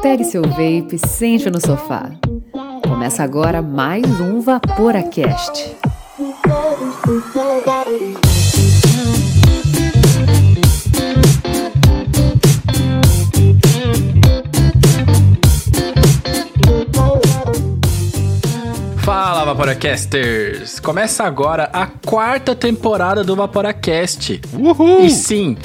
Pegue seu vape, sente no sofá. Começa agora mais um Vaporacast. Fala, Vaporacasters! Começa agora a quarta temporada do Vaporacast. Uhul! E sim,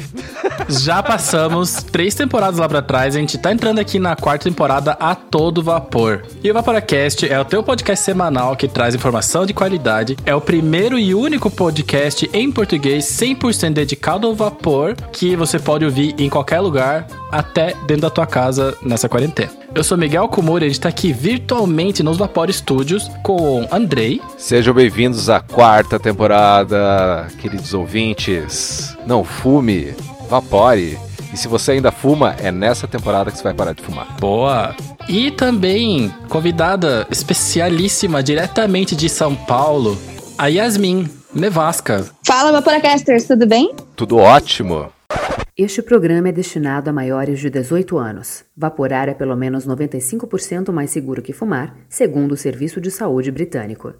já passamos três temporadas lá pra trás, a gente tá entrando aqui na quarta temporada a todo vapor. E o Vaporacast é o teu podcast semanal que traz informação de qualidade, é o primeiro e único podcast em português 100% dedicado ao vapor que você pode ouvir em qualquer lugar, até dentro da tua casa nessa quarentena. Eu sou Miguel Kumuri, a gente tá aqui virtualmente nos Vapor Studios com Andrei. Sejam bem-vindos à quarta temporada, queridos ouvintes. Não fume, vapore. E se você ainda fuma, é nessa temporada que você vai parar de fumar. Boa! E também convidada especialíssima diretamente de São Paulo, a Yasmin Nevasca. Fala, Vaporacasters, tudo bem? Tudo ótimo. Este programa é destinado a maiores de 18 anos. Vaporar é pelo menos 95% mais seguro que fumar, segundo o Serviço de Saúde Britânico.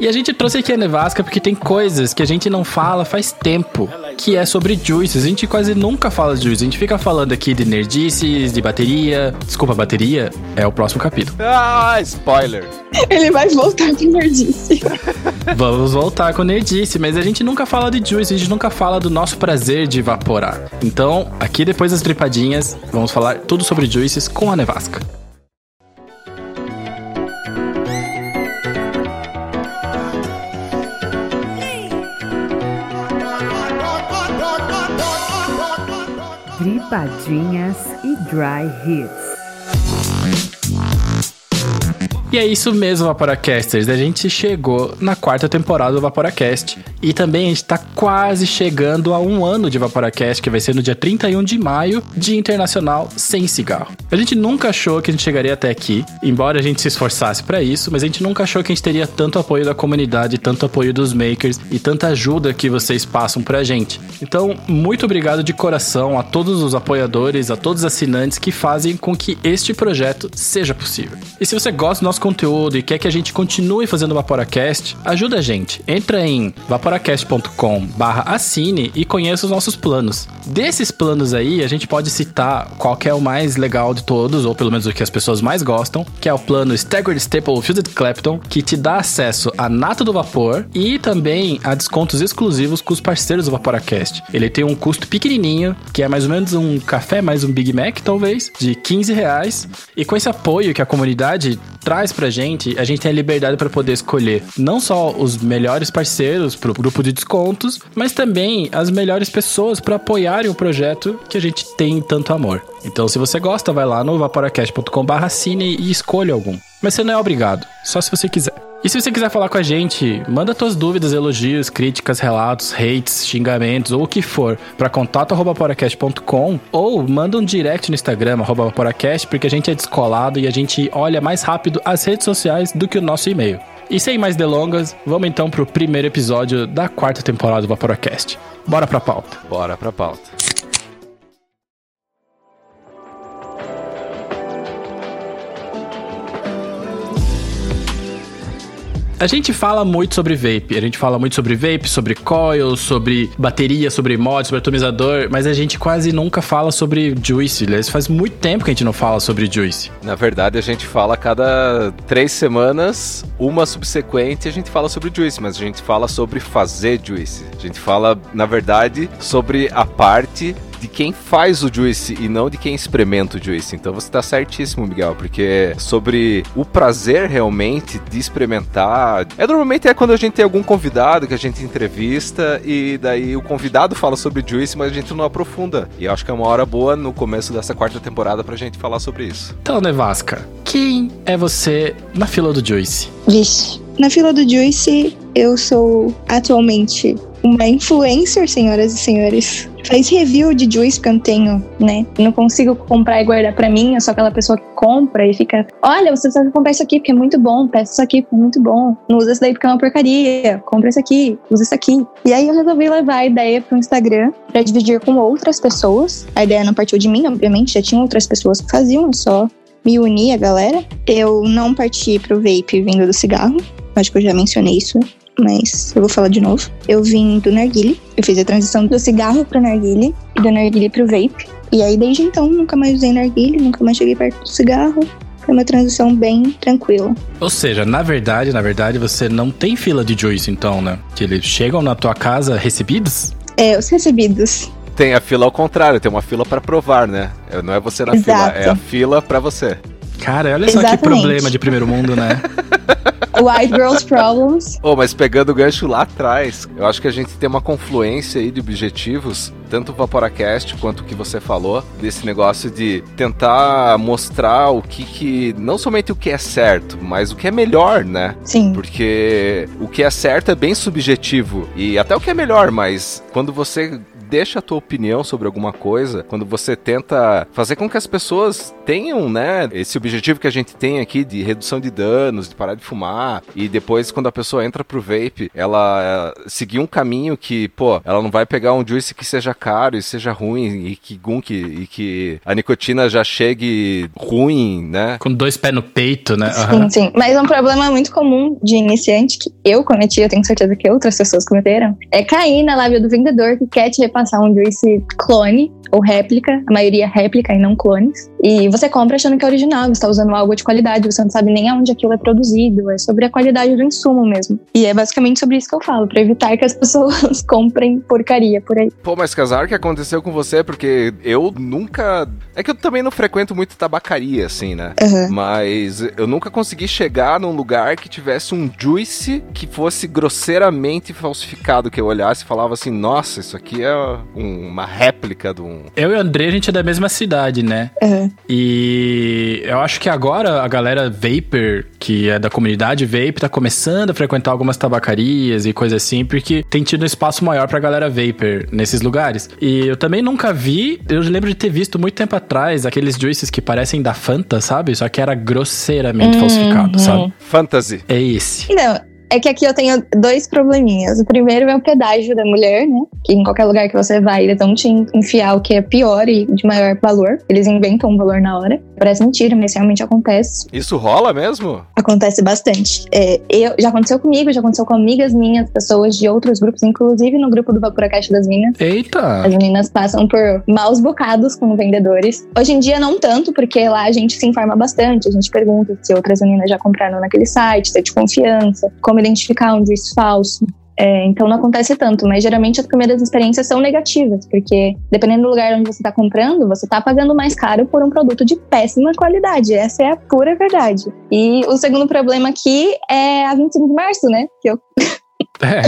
E a gente trouxe aqui a Nevasca porque tem coisas que a gente não fala faz tempo, que é sobre juices. A gente quase nunca fala de juices. A gente fica falando aqui de nerdices, de bateria. Desculpa, bateria é o próximo capítulo. Ah, spoiler. Ele vai voltar pro Nerdice. Vamos voltar com nerdice, mas a gente nunca fala de juice, a gente nunca fala do nosso prazer de evaporar. Então, aqui depois das tripadinhas, vamos falar tudo sobre juices com a Nevasca. Tripadinhas e Dry Hits. E é isso mesmo, Vaporacasters. A gente chegou na quarta temporada do Vaporacast. E também a gente tá quase chegando a um ano de Vaporacast, que vai ser no dia 31 de maio, Dia Internacional Sem Cigarro. A gente nunca achou que a gente chegaria até aqui, embora a gente se esforçasse para isso, mas a gente nunca achou que a gente teria tanto apoio da comunidade, tanto apoio dos makers e tanta ajuda que vocês passam pra gente. Então, muito obrigado de coração a todos os apoiadores, a todos os assinantes que fazem com que este projeto seja possível. E se você gosta do nosso conteúdo e quer que a gente continue fazendo Vaporacast, ajuda a gente. Entra em vaporacast.com assine e conheça os nossos planos. Desses planos aí, a gente pode citar qual é o mais legal de todos, ou pelo menos o que as pessoas mais gostam, que é o plano Staggered Staple Fused Clapton, que te dá acesso a nata do vapor e também a descontos exclusivos com os parceiros do Vaporacast. Ele tem um custo pequenininho, que é mais ou menos um café mais um Big Mac, talvez, de 15 reais. E com esse apoio que a comunidade traz pra gente, a gente tem a liberdade para poder escolher não só os melhores parceiros pro grupo de descontos, mas também as melhores pessoas para apoiarem o projeto que a gente tem tanto amor. Então, se você gosta, vai lá no vaporacast.com/assine e escolha algum. Mas você não é obrigado, só se você quiser. E se você quiser falar com a gente, manda suas dúvidas, elogios, críticas, relatos, hates, xingamentos ou o que for para contato@vaporacast.com ou manda um direct no Instagram arroba @vaporacast, porque a gente é descolado e a gente olha mais rápido as redes sociais do que o nosso e-mail. E sem mais delongas, vamos então pro primeiro episódio da quarta temporada do Vaporacast. Bora pra pauta. Bora pra pauta. A gente fala muito sobre vape, a gente fala muito sobre vape, sobre coil, sobre bateria, sobre mod, sobre atomizador, mas a gente quase nunca fala sobre juice. Aliás, faz muito tempo que a gente não fala sobre juice. Na verdade, a gente fala cada três semanas, uma subsequente, a gente fala sobre juice, mas a gente fala sobre fazer juice. A gente fala, na verdade, sobre a parte de quem faz o juice e não de quem experimenta o juice. Então você tá certíssimo, Miguel, porque sobre o prazer realmente de experimentar. É normalmente é quando a gente tem algum convidado que a gente entrevista e daí o convidado fala sobre juice, mas a gente não aprofunda. E eu acho que é uma hora boa no começo dessa quarta temporada pra gente falar sobre isso. Então, Nevasca, quem é você na fila do juice? Vixe. Na fila do Juice, eu sou atualmente uma influencer, senhoras e senhores. Faz review de juice que eu não tenho, né? Não consigo comprar e guardar pra mim. Eu sou aquela pessoa que compra e fica: Olha, você precisa comprar isso aqui porque é muito bom. Peça isso aqui porque é muito bom. Não usa isso daí porque é uma porcaria. Compra isso aqui, usa isso aqui. E aí eu resolvi levar a ideia pro Instagram pra dividir com outras pessoas. A ideia não partiu de mim, obviamente. Já tinha outras pessoas que faziam, só me uni a galera. Eu não parti pro vape vindo do cigarro. Acho que eu já mencionei isso mas eu vou falar de novo. Eu vim do narguile, eu fiz a transição do cigarro pro narguile e do narguile pro vape. E aí, desde então, nunca mais usei narguile, nunca mais cheguei perto do cigarro. Foi uma transição bem tranquila. Ou seja, na verdade, na verdade, você não tem fila de juice, então, né? Que eles chegam na tua casa recebidos? É, os recebidos. Tem a fila ao contrário, tem uma fila para provar, né? Não é você na Exato. fila, é a fila para você. Cara, olha só que Exatamente. problema de primeiro mundo, né? White Girls Problems. Oh, mas pegando o gancho lá atrás, eu acho que a gente tem uma confluência aí de objetivos, tanto o Vaporacast quanto o que você falou, desse negócio de tentar mostrar o que que. Não somente o que é certo, mas o que é melhor, né? Sim. Porque o que é certo é bem subjetivo. E até o que é melhor, mas quando você deixa a tua opinião sobre alguma coisa, quando você tenta fazer com que as pessoas tenham, né, esse objetivo que a gente tem aqui de redução de danos, de parar de fumar, e depois quando a pessoa entra pro vape, ela eh, seguir um caminho que, pô, ela não vai pegar um juice que seja caro e seja ruim e que gunk e que a nicotina já chegue ruim, né? Com dois pés no peito, né? Aham. Sim, sim. Mas um problema muito comum de iniciante que eu cometi, eu tenho certeza que outras pessoas cometeram, é cair na lábia do vendedor que quer te repassar um juice clone ou réplica, a maioria é réplica e não clones. E você compra achando que é original, você está usando algo de qualidade, você não sabe nem aonde aquilo é produzido, é sobre a qualidade do insumo mesmo. E é basicamente sobre isso que eu falo, para evitar que as pessoas comprem porcaria por aí. Pô, mas casar que aconteceu com você, porque eu nunca. É que eu também não frequento muito tabacaria, assim, né? Uhum. Mas eu nunca consegui chegar num lugar que tivesse um juice que fosse grosseiramente falsificado, que eu olhasse e falava assim, nossa, isso aqui é um- uma réplica de um. Eu e o André, a gente é da mesma cidade, né? Uhum. E eu acho que agora a galera Vapor, que é da comunidade Vape, tá começando a frequentar algumas tabacarias e coisa assim, porque tem tido um espaço maior pra galera Vapor nesses lugares. E eu também nunca vi, eu lembro de ter visto muito tempo atrás aqueles juices que parecem da Fanta, sabe? Só que era grosseiramente Uhum. falsificado, sabe? Fantasy. É esse. Não, é que aqui eu tenho dois probleminhas. O primeiro é o pedágio da mulher, né? Que em qualquer lugar que você vai, eles vão te enfiar o que é pior e de maior valor. Eles inventam um valor na hora. Parece mentira, mas realmente acontece. Isso rola mesmo? Acontece bastante. É, eu, já aconteceu comigo, já aconteceu com amigas minhas, pessoas de outros grupos, inclusive no grupo do Vaporacast das Minas. Eita! As meninas passam por maus bocados com vendedores. Hoje em dia não tanto, porque lá a gente se informa bastante, a gente pergunta se outras meninas já compraram naquele site, se é de confiança, como identificar um juice falso. É, então não acontece tanto, mas geralmente as primeiras experiências são negativas, porque dependendo do lugar onde você está comprando, você está pagando mais caro por um produto de péssima qualidade. Essa é a pura verdade. E o segundo problema aqui é a 25 de março, né? Que eu É.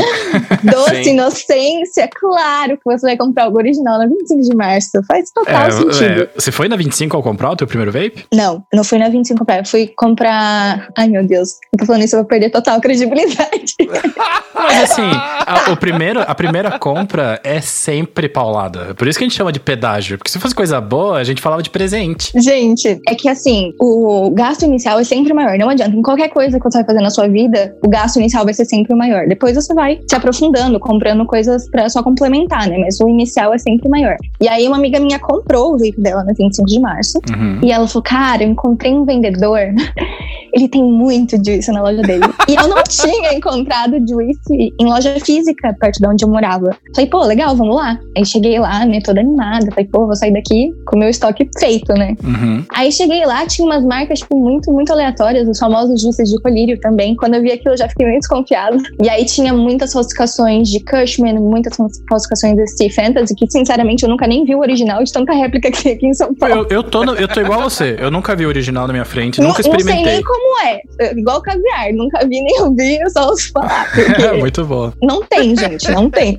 Doce Sim. inocência, claro que você vai comprar o original na 25 de março. Faz total É, sentido. é, você foi na 25 ao comprar o teu primeiro vape? Não, não fui na 25 comprar. Eu fui comprar. Ai, meu Deus. Eu tô falando isso, eu vou perder total credibilidade. Mas assim, a, o primeiro, a primeira compra é sempre paulada. Por isso que a gente chama de pedágio. Porque se fosse coisa boa, a gente falava de presente. Gente, é que assim, o gasto inicial é sempre maior. Não adianta. Em qualquer coisa que você vai fazer na sua vida, o gasto inicial vai ser sempre maior. Depois você vai se aprofundando, comprando coisas pra só complementar, né? Mas o inicial é sempre maior. E aí, uma amiga minha comprou o vape dela na 25 de março. Uhum. E ela falou, cara, eu encontrei um vendedor, ele tem muito juice na loja dele. e eu não tinha encontrado juice em loja física, perto de onde eu morava. Falei, pô, legal, vamos lá. Aí cheguei lá, né, toda animada. Falei, pô, vou sair daqui com o meu estoque feito, né? Uhum. Aí cheguei lá, tinha umas marcas, tipo, muito, muito aleatórias, os famosos juices de colírio também. Quando eu vi aquilo, eu já fiquei meio desconfiada. E aí tinha muitas falsificações de Cushman, muitas falsificações de Steve Fantasy, que sinceramente eu nunca nem vi o original de tanta réplica que tem aqui em São Paulo. Eu, eu, tô no- eu tô igual a você. Eu nunca vi o original na minha frente, Não, nunca não sei experimentei. nem como é. É Igual caviar. Nunca vi nem ouvi, eu só ouço falar. Porque Muito bom. não tem, gente. Não tem.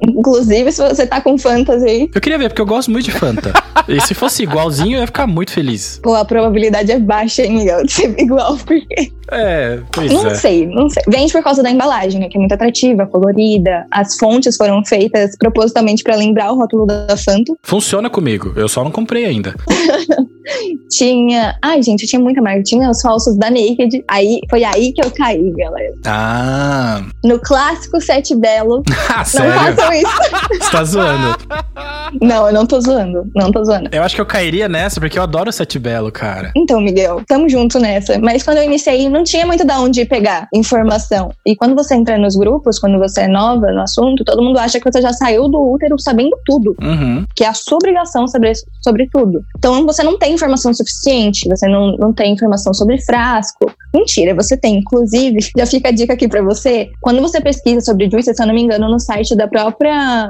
Inclusive, se você tá com fantasy aí, Eu queria ver, porque eu gosto muito de Fanta. e se fosse igualzinho, eu ia ficar muito feliz. pô, a probabilidade é baixa, hein, Miguel, de ser igual. Porque É, pois Não é. sei, não sei. Vende por causa da embalagem, né? Que é muito atrativa, colorida. As fontes foram feitas propositalmente pra lembrar o rótulo da Fanto. Funciona comigo, eu só não comprei ainda. Tinha. Ai, gente, tinha muita marca. Tinha os falsos da Naked. Aí foi aí que eu caí, galera. Ah, No clássico Sete Belo. ah Não sério? Façam isso. Você tá zoando. Não, eu não tô zoando. Não tô zoando. Eu acho que eu cairia nessa porque eu adoro o Sete Belo, cara. Então, Miguel, tamo junto nessa. Mas quando eu iniciei, não tinha muito da onde pegar informação. E quando você entra nos grupos, quando você é nova no assunto, todo mundo acha que você já saiu do útero sabendo tudo. Uhum. Que é a sua obrigação saber sobre tudo. Então você não tem informação suficiente, você não, não tem informação sobre frasco. Mentira, você tem. Inclusive, já fica a dica aqui pra você. Quando você pesquisa sobre juice, se eu não me engano, no site da própria,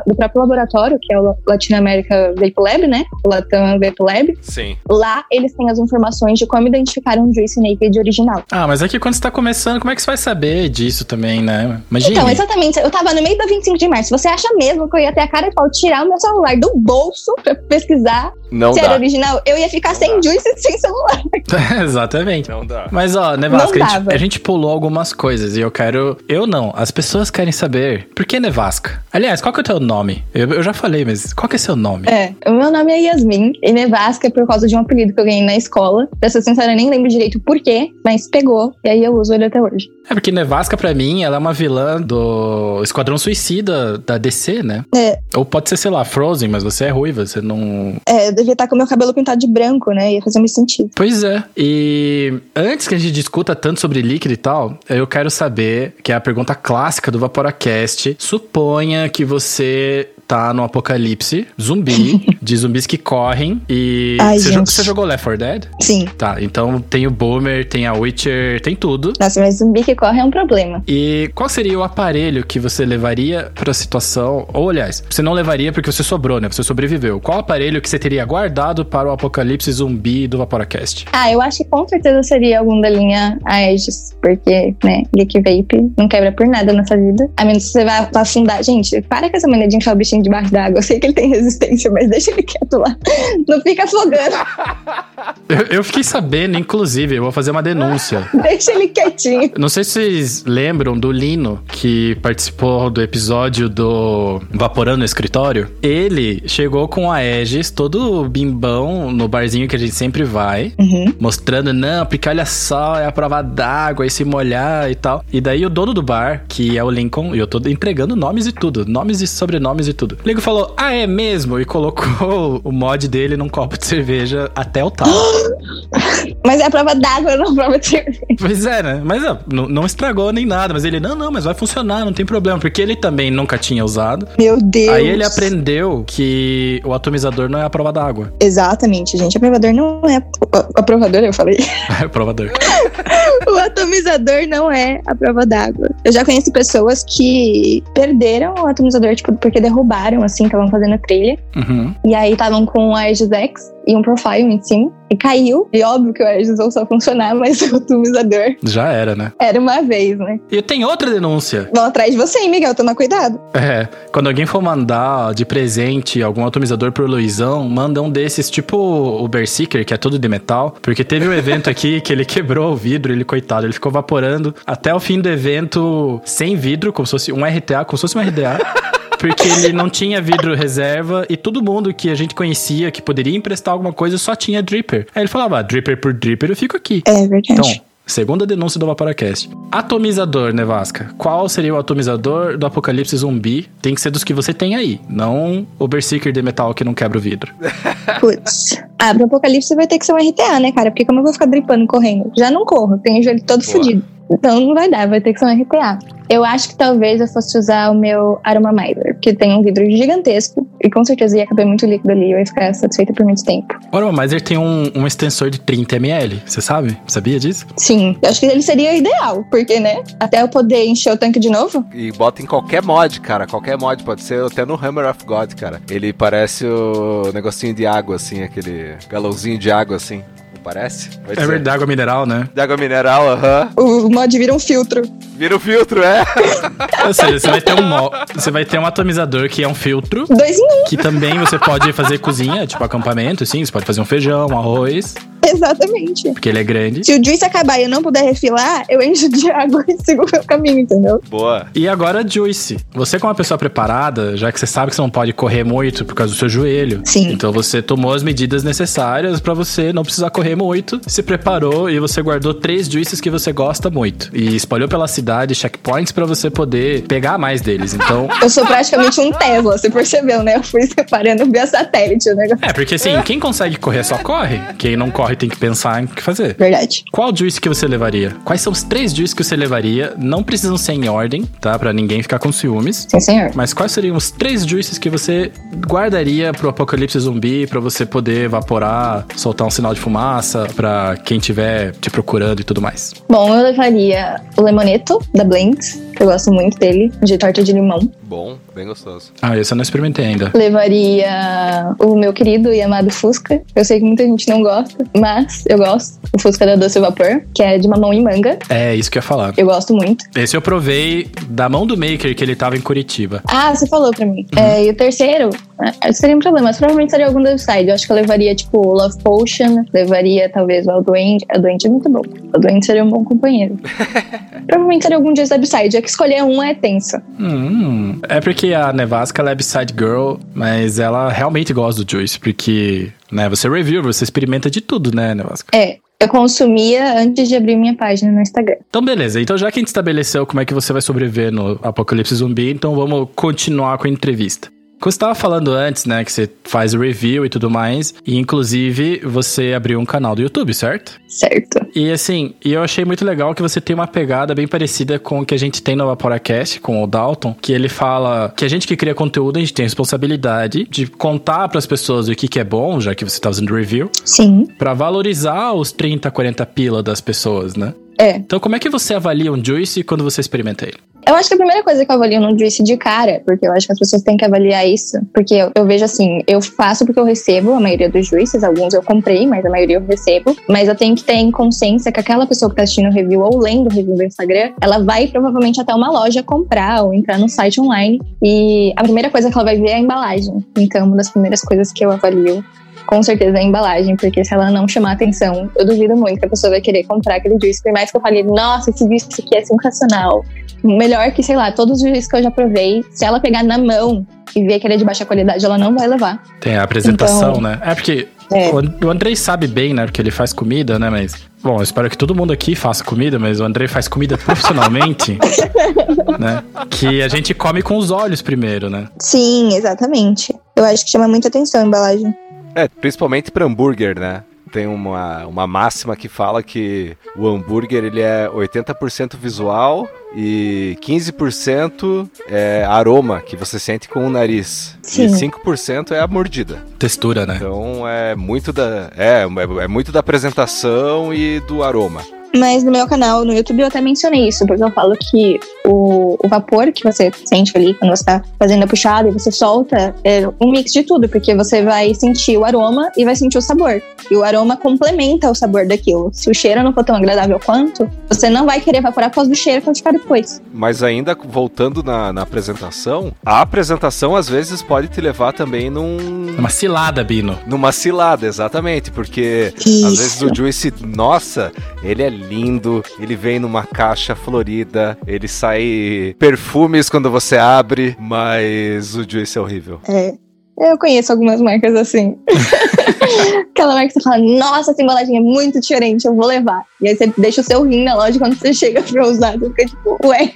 do próprio laboratório, que é o Latin America Vape Lab, né? O Latam Vape Lab. Sim. Lá eles têm as informações de como identificar um juice naked original. Ah, mas é que quando você tá começando, como é que você vai saber disso também, né? Imagina. Então, exatamente. Eu tava no meio da 25 de março. Você acha mesmo que eu ia ter a cara de pau tirar o meu celular do bolso pra pesquisar Não se dá. era original? Eu ia ficar Não sem dá. juice e sem celular. Exatamente. Não dá. Mas ó, Nevasca, a gente, a gente pulou algumas coisas e eu quero. Eu não, as pessoas querem saber por que Nevasca. Aliás, qual que é o teu nome? Eu, eu já falei, mas qual que é seu nome? É, o meu nome é Yasmin e Nevasca é por causa de um apelido que eu ganhei na escola. Pra ser sincera, eu nem lembro direito por quê, mas pegou. E aí eu uso ele até hoje. É porque Nevasca, pra mim, ela é uma vilã do Esquadrão Suicida da DC, né? É. Ou pode ser, sei lá, Frozen, mas você é ruiva, você não. É, eu devia estar com meu cabelo pintado de branco, né? Ia fazer muito sentido. Pois é. E antes que a gente discuta tanto sobre líquido e tal, eu quero saber, que é a pergunta clássica do Vaporacast. Suponha que você tá no apocalipse zumbi, de zumbis que correm e. Ai, você, jo- gente. você jogou Left 4 Dead? Sim. Tá, então tem o Boomer, tem a Witcher, tem tudo. Nossa, mas zumbi que corre é um problema. E qual seria o aparelho que você levaria pra situação? Ou, aliás, você não levaria porque você sobrou, né? Você sobreviveu. Qual aparelho que você teria guardado para o apocalipse zumbi do Vaporacast? Ah, eu acho que com certeza seria algum da linha Aegis, porque, né, Geek Vape não quebra por nada nessa vida. A menos que você vá vá afundar. Gente, para com essa maneira de enfiar o bichinho debaixo d'água. Eu sei que ele tem resistência, mas deixa ele quieto lá. Não fica afogando. Eu, eu fiquei sabendo, inclusive, eu vou fazer uma denúncia. deixa ele quietinho. Não sei se vocês lembram do Lino, que participou do episódio do Vaporando no Escritório. Ele chegou com a Aegis, todo bimbão, no barzinho que a gente sempre vai. Uhum. Mostrando, não, porque olha só, é a prova d'água, e se molhar e tal. E daí o dono do bar, que é o Lincoln, e eu tô entregando nomes e tudo, nomes e sobrenomes e tudo. O Lincoln falou, ah, é mesmo? E colocou o mod dele num copo de cerveja até o tal. Mas é a prova d'água, não a prova de cerveja. pois é, né? Mas não, não estragou nem nada. Mas ele, não, não, mas vai funcionar, não tem problema. Porque ele também nunca tinha usado. Meu Deus. Aí ele aprendeu que o atomizador não é a prova d'água. Exatamente, gente. O aprovador não é. O aprovador, eu falei. É o provador. o atomizador não é a prova d'água. Eu já conheci pessoas que perderam o atomizador, tipo, porque derrubaram, assim, estavam fazendo trilha. Uhum. E aí estavam com o Aegis X e um profile em cima. E caiu. E óbvio que o não só funcionar, mas o atomizador Já era, né? era uma vez, né? E tem outra denúncia. Vão atrás de você, hein, Miguel? Toma cuidado. É, quando alguém for mandar de presente algum atomizador pro Luizão, manda um desses, tipo o Berserker, que é todo de metal. Porque teve um evento aqui que ele quebrou o vidro, ele, coitado, ele ficou vaporando até o fim do evento sem vidro, como se fosse um RTA, como se fosse um RDA. Porque ele não tinha vidro reserva e todo mundo que a gente conhecia que poderia emprestar alguma coisa só tinha dripper. Aí ele falava, ah, dripper por dripper eu fico aqui. É verdade. Então, segunda denúncia do Vaporacast. Atomizador, Nevasca. Qual seria o atomizador do apocalipse zumbi? Tem que ser dos que você tem aí, não o Berserker de metal que não quebra o vidro. Putz. Ah, pro apocalipse vai ter que ser um RTA, né, cara? Porque como eu vou ficar dripando correndo? Já não corro, tenho o joelho todo Boa. fudido. Então não vai dar, vai ter que ser um RTA. Eu acho que talvez eu fosse usar o meu Aromamizer, porque tem um vidro gigantesco e com certeza ia caber muito líquido ali e eu ia ficar satisfeita por muito tempo. O Aromamizer tem um, um extensor de 30ml, você sabe? Sabia disso? Sim, eu acho que ele seria ideal, porque, né? Até eu poder encher o tanque de novo. E bota em qualquer mod, cara. Qualquer mod. Pode ser até no Hammer of God, cara. Ele parece o negocinho de água, assim. Aquele galãozinho de água, assim. Parece? Vai É dizer. verdade, água mineral, né? De água mineral, aham. O mod vira um filtro. Vira o filtro, é. Ou seja, você vai ter um mo- você vai ter um atomizador que é um filtro, Dois em um. que também você pode fazer cozinha, tipo acampamento, sim, você pode fazer um feijão, um arroz. Exatamente. Porque ele é grande. Se o juice acabar e eu não puder refilar, eu encho de água e sigo o meu caminho, entendeu? Boa. E agora, Juice. Você, como uma pessoa preparada, já que você sabe que você não pode correr muito por causa do seu joelho. Sim. Então você tomou as medidas necessárias pra você não precisar correr muito. Se preparou e você guardou três juices que você gosta muito. E espalhou pela cidade checkpoints pra você poder pegar mais deles. Então. Eu sou praticamente um Tesla, você percebeu, né? Eu fui separando via satélite o negócio. É, porque assim, quem consegue correr só corre. Quem não corre tem que pensar em o que fazer. Verdade. Qual juice que você levaria? Quais são os três juices que você levaria? Não precisam ser em ordem, tá? Pra ninguém ficar com ciúmes. Sim, senhor. Mas quais seriam os três juices que você guardaria pro apocalipse zumbi pra você poder evaporar, soltar um sinal de fumaça pra quem tiver te procurando e tudo mais? Bom, eu levaria o Lemoneto, da Blinks, que eu gosto muito dele, de torta de limão. Bom, bem gostoso. Ah, esse eu não experimentei ainda. Levaria o meu querido e amado Fusca. Eu sei que muita gente não gosta, mas eu gosto. O Fusca da Doce Vapor, que é de mamão e manga. É, isso que eu ia falar. Eu gosto muito. Esse eu provei da mão do Maker que ele tava em Curitiba. Ah, você falou pra mim. É, e o terceiro, é, seria um problema, mas provavelmente seria algum do side. Eu acho que eu levaria, tipo, o Love Potion, levaria talvez o Alduende. O Alduende é muito bom. O Alduende seria um bom companheiro. provavelmente seria algum da Upside. É que escolher um é tenso. Hum, é porque a Nevasca é Beside Girl, mas ela realmente gosta do Juice, porque, né, você review, você experimenta de tudo, né, Nevasca? É, eu consumia antes de abrir minha página no Instagram. Então, beleza. Então, já que a gente estabeleceu como é que você vai sobreviver no Apocalipse Zumbi, então vamos continuar com a entrevista. Como você estava falando antes, né, que você faz review e tudo mais, e inclusive você abriu um canal do YouTube, certo? Certo. E assim, e eu achei muito legal que você tem uma pegada bem parecida com o que a gente tem no Vaporacast, com o Dalton, que ele fala que a gente que cria conteúdo, a gente tem a responsabilidade de contar para as pessoas o que, que é bom, já que você tá fazendo review, Sim. para valorizar os 30, 40 pila das pessoas, né? É. Então, como é que você avalia um Juice quando você experimenta ele? Eu acho que a primeira coisa que eu avalio no Juice de cara, porque eu acho que as pessoas têm que avaliar isso, porque eu, eu vejo assim, eu faço porque eu recebo a maioria dos Juices, alguns eu comprei, mas a maioria eu recebo, mas eu tenho que ter em consciência que aquela pessoa que tá assistindo o review ou lendo o review do Instagram, ela vai provavelmente até uma loja comprar ou entrar no site online e a primeira coisa que ela vai ver é a embalagem. Então, uma das primeiras coisas que eu avalio com certeza a embalagem, porque se ela não chamar atenção, eu duvido muito que a pessoa vai querer comprar aquele juice. Por mais que eu fale, nossa, esse juice aqui é sensacional. Melhor que, sei lá, todos os juices que eu já provei, se ela pegar na mão e ver que ele é de baixa qualidade, ela não vai levar. Tem a apresentação, Então- né? É porque É. o Andrei sabe bem, né? Porque ele faz comida, né? Mas, bom, eu espero que todo mundo aqui faça comida, mas o Andrei faz comida profissionalmente, né? Que a gente come com os olhos primeiro, né? Sim, exatamente. Eu acho que chama muita atenção a embalagem. É, principalmente para hambúrguer, né? Tem uma, uma máxima que fala que o hambúrguer ele é 80% visual e 15% é aroma que você sente com o nariz. Sim. E 5% é a mordida. Textura, né? Então é muito da é, é, é muito da apresentação e do aroma. Mas no meu canal, no YouTube, eu até mencionei isso, porque eu falo que o, o vapor que você sente ali quando você tá fazendo a puxada e você solta é um mix de tudo, porque você vai sentir o aroma e vai sentir o sabor. E o aroma complementa o sabor daquilo. Se o cheiro não for tão agradável quanto, você não vai querer evaporar por causa do cheiro quando ficar depois. Mas ainda voltando na, na apresentação, a apresentação às vezes pode te levar também num Uma cilada, Bino. numa cilada, exatamente, porque Isso. às vezes o Juice, nossa, ele é lindo, ele vem numa caixa florida, ele sai perfumes quando você abre, mas o Juice é horrível. É. Eu conheço algumas marcas assim. Aquela marca que você fala, nossa, essa embalagem é muito diferente, eu vou levar. E aí você deixa o seu rim na loja quando você chega pra usar. Você fica tipo, ué,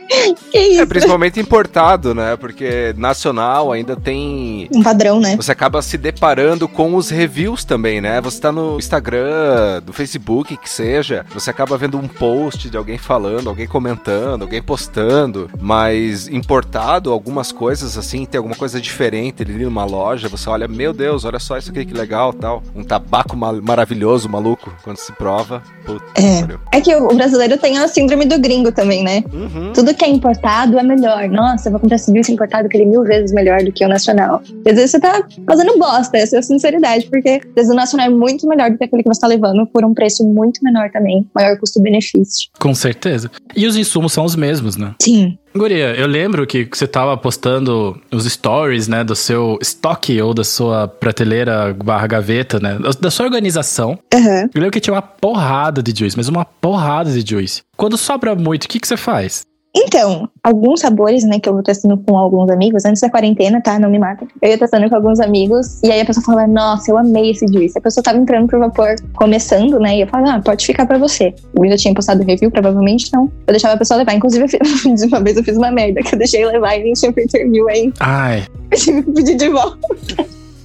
que É isso? principalmente importado, né? Porque nacional ainda tem Um padrão, né? Você acaba se deparando com os reviews também, né? Você tá no Instagram, do Facebook, que seja, você acaba vendo um post de alguém falando, alguém comentando, alguém postando, mas importado, algumas coisas assim, tem alguma coisa diferente ali numa loja, você olha, meu Deus, olha só isso aqui que legal, tal. Um tabaco ma- maravilhoso, maluco, quando se prova. Puta É. É que o brasileiro tem a síndrome do gringo também, né? Uhum. Tudo que é importado é melhor. Nossa, eu vou comprar esse juice importado que ele é mil vezes melhor do que o nacional. E às vezes você tá fazendo bosta, essa é a sinceridade, porque às vezes o nacional é muito melhor do que aquele que você tá levando por um preço muito menor também. Maior custo-benefício. Com certeza. E os insumos são os mesmos, né? Sim. Guria, eu lembro que você tava postando os stories, né, do seu estoque ou da sua prateleira barra gaveta, né, da sua organização. Aham. Eu lembro que tinha uma porrada de juice, mas uma porrada de juice. Quando sobra muito, o que, que você faz? Então, alguns sabores, né, que eu vou testando com alguns amigos, antes da quarentena, tá? Não me mata. Eu ia testando com alguns amigos, e aí a pessoa falava, nossa, eu amei esse juice. A pessoa tava entrando pro vapor, começando, né, e eu falava, ah, pode ficar pra você. Eu já tinha postado review, provavelmente não. Eu deixava a pessoa levar. Inclusive, fiz, uma vez eu fiz uma merda, que eu deixei levar e nem tinha feito review aí. Ai, Eu tive que pedir de volta.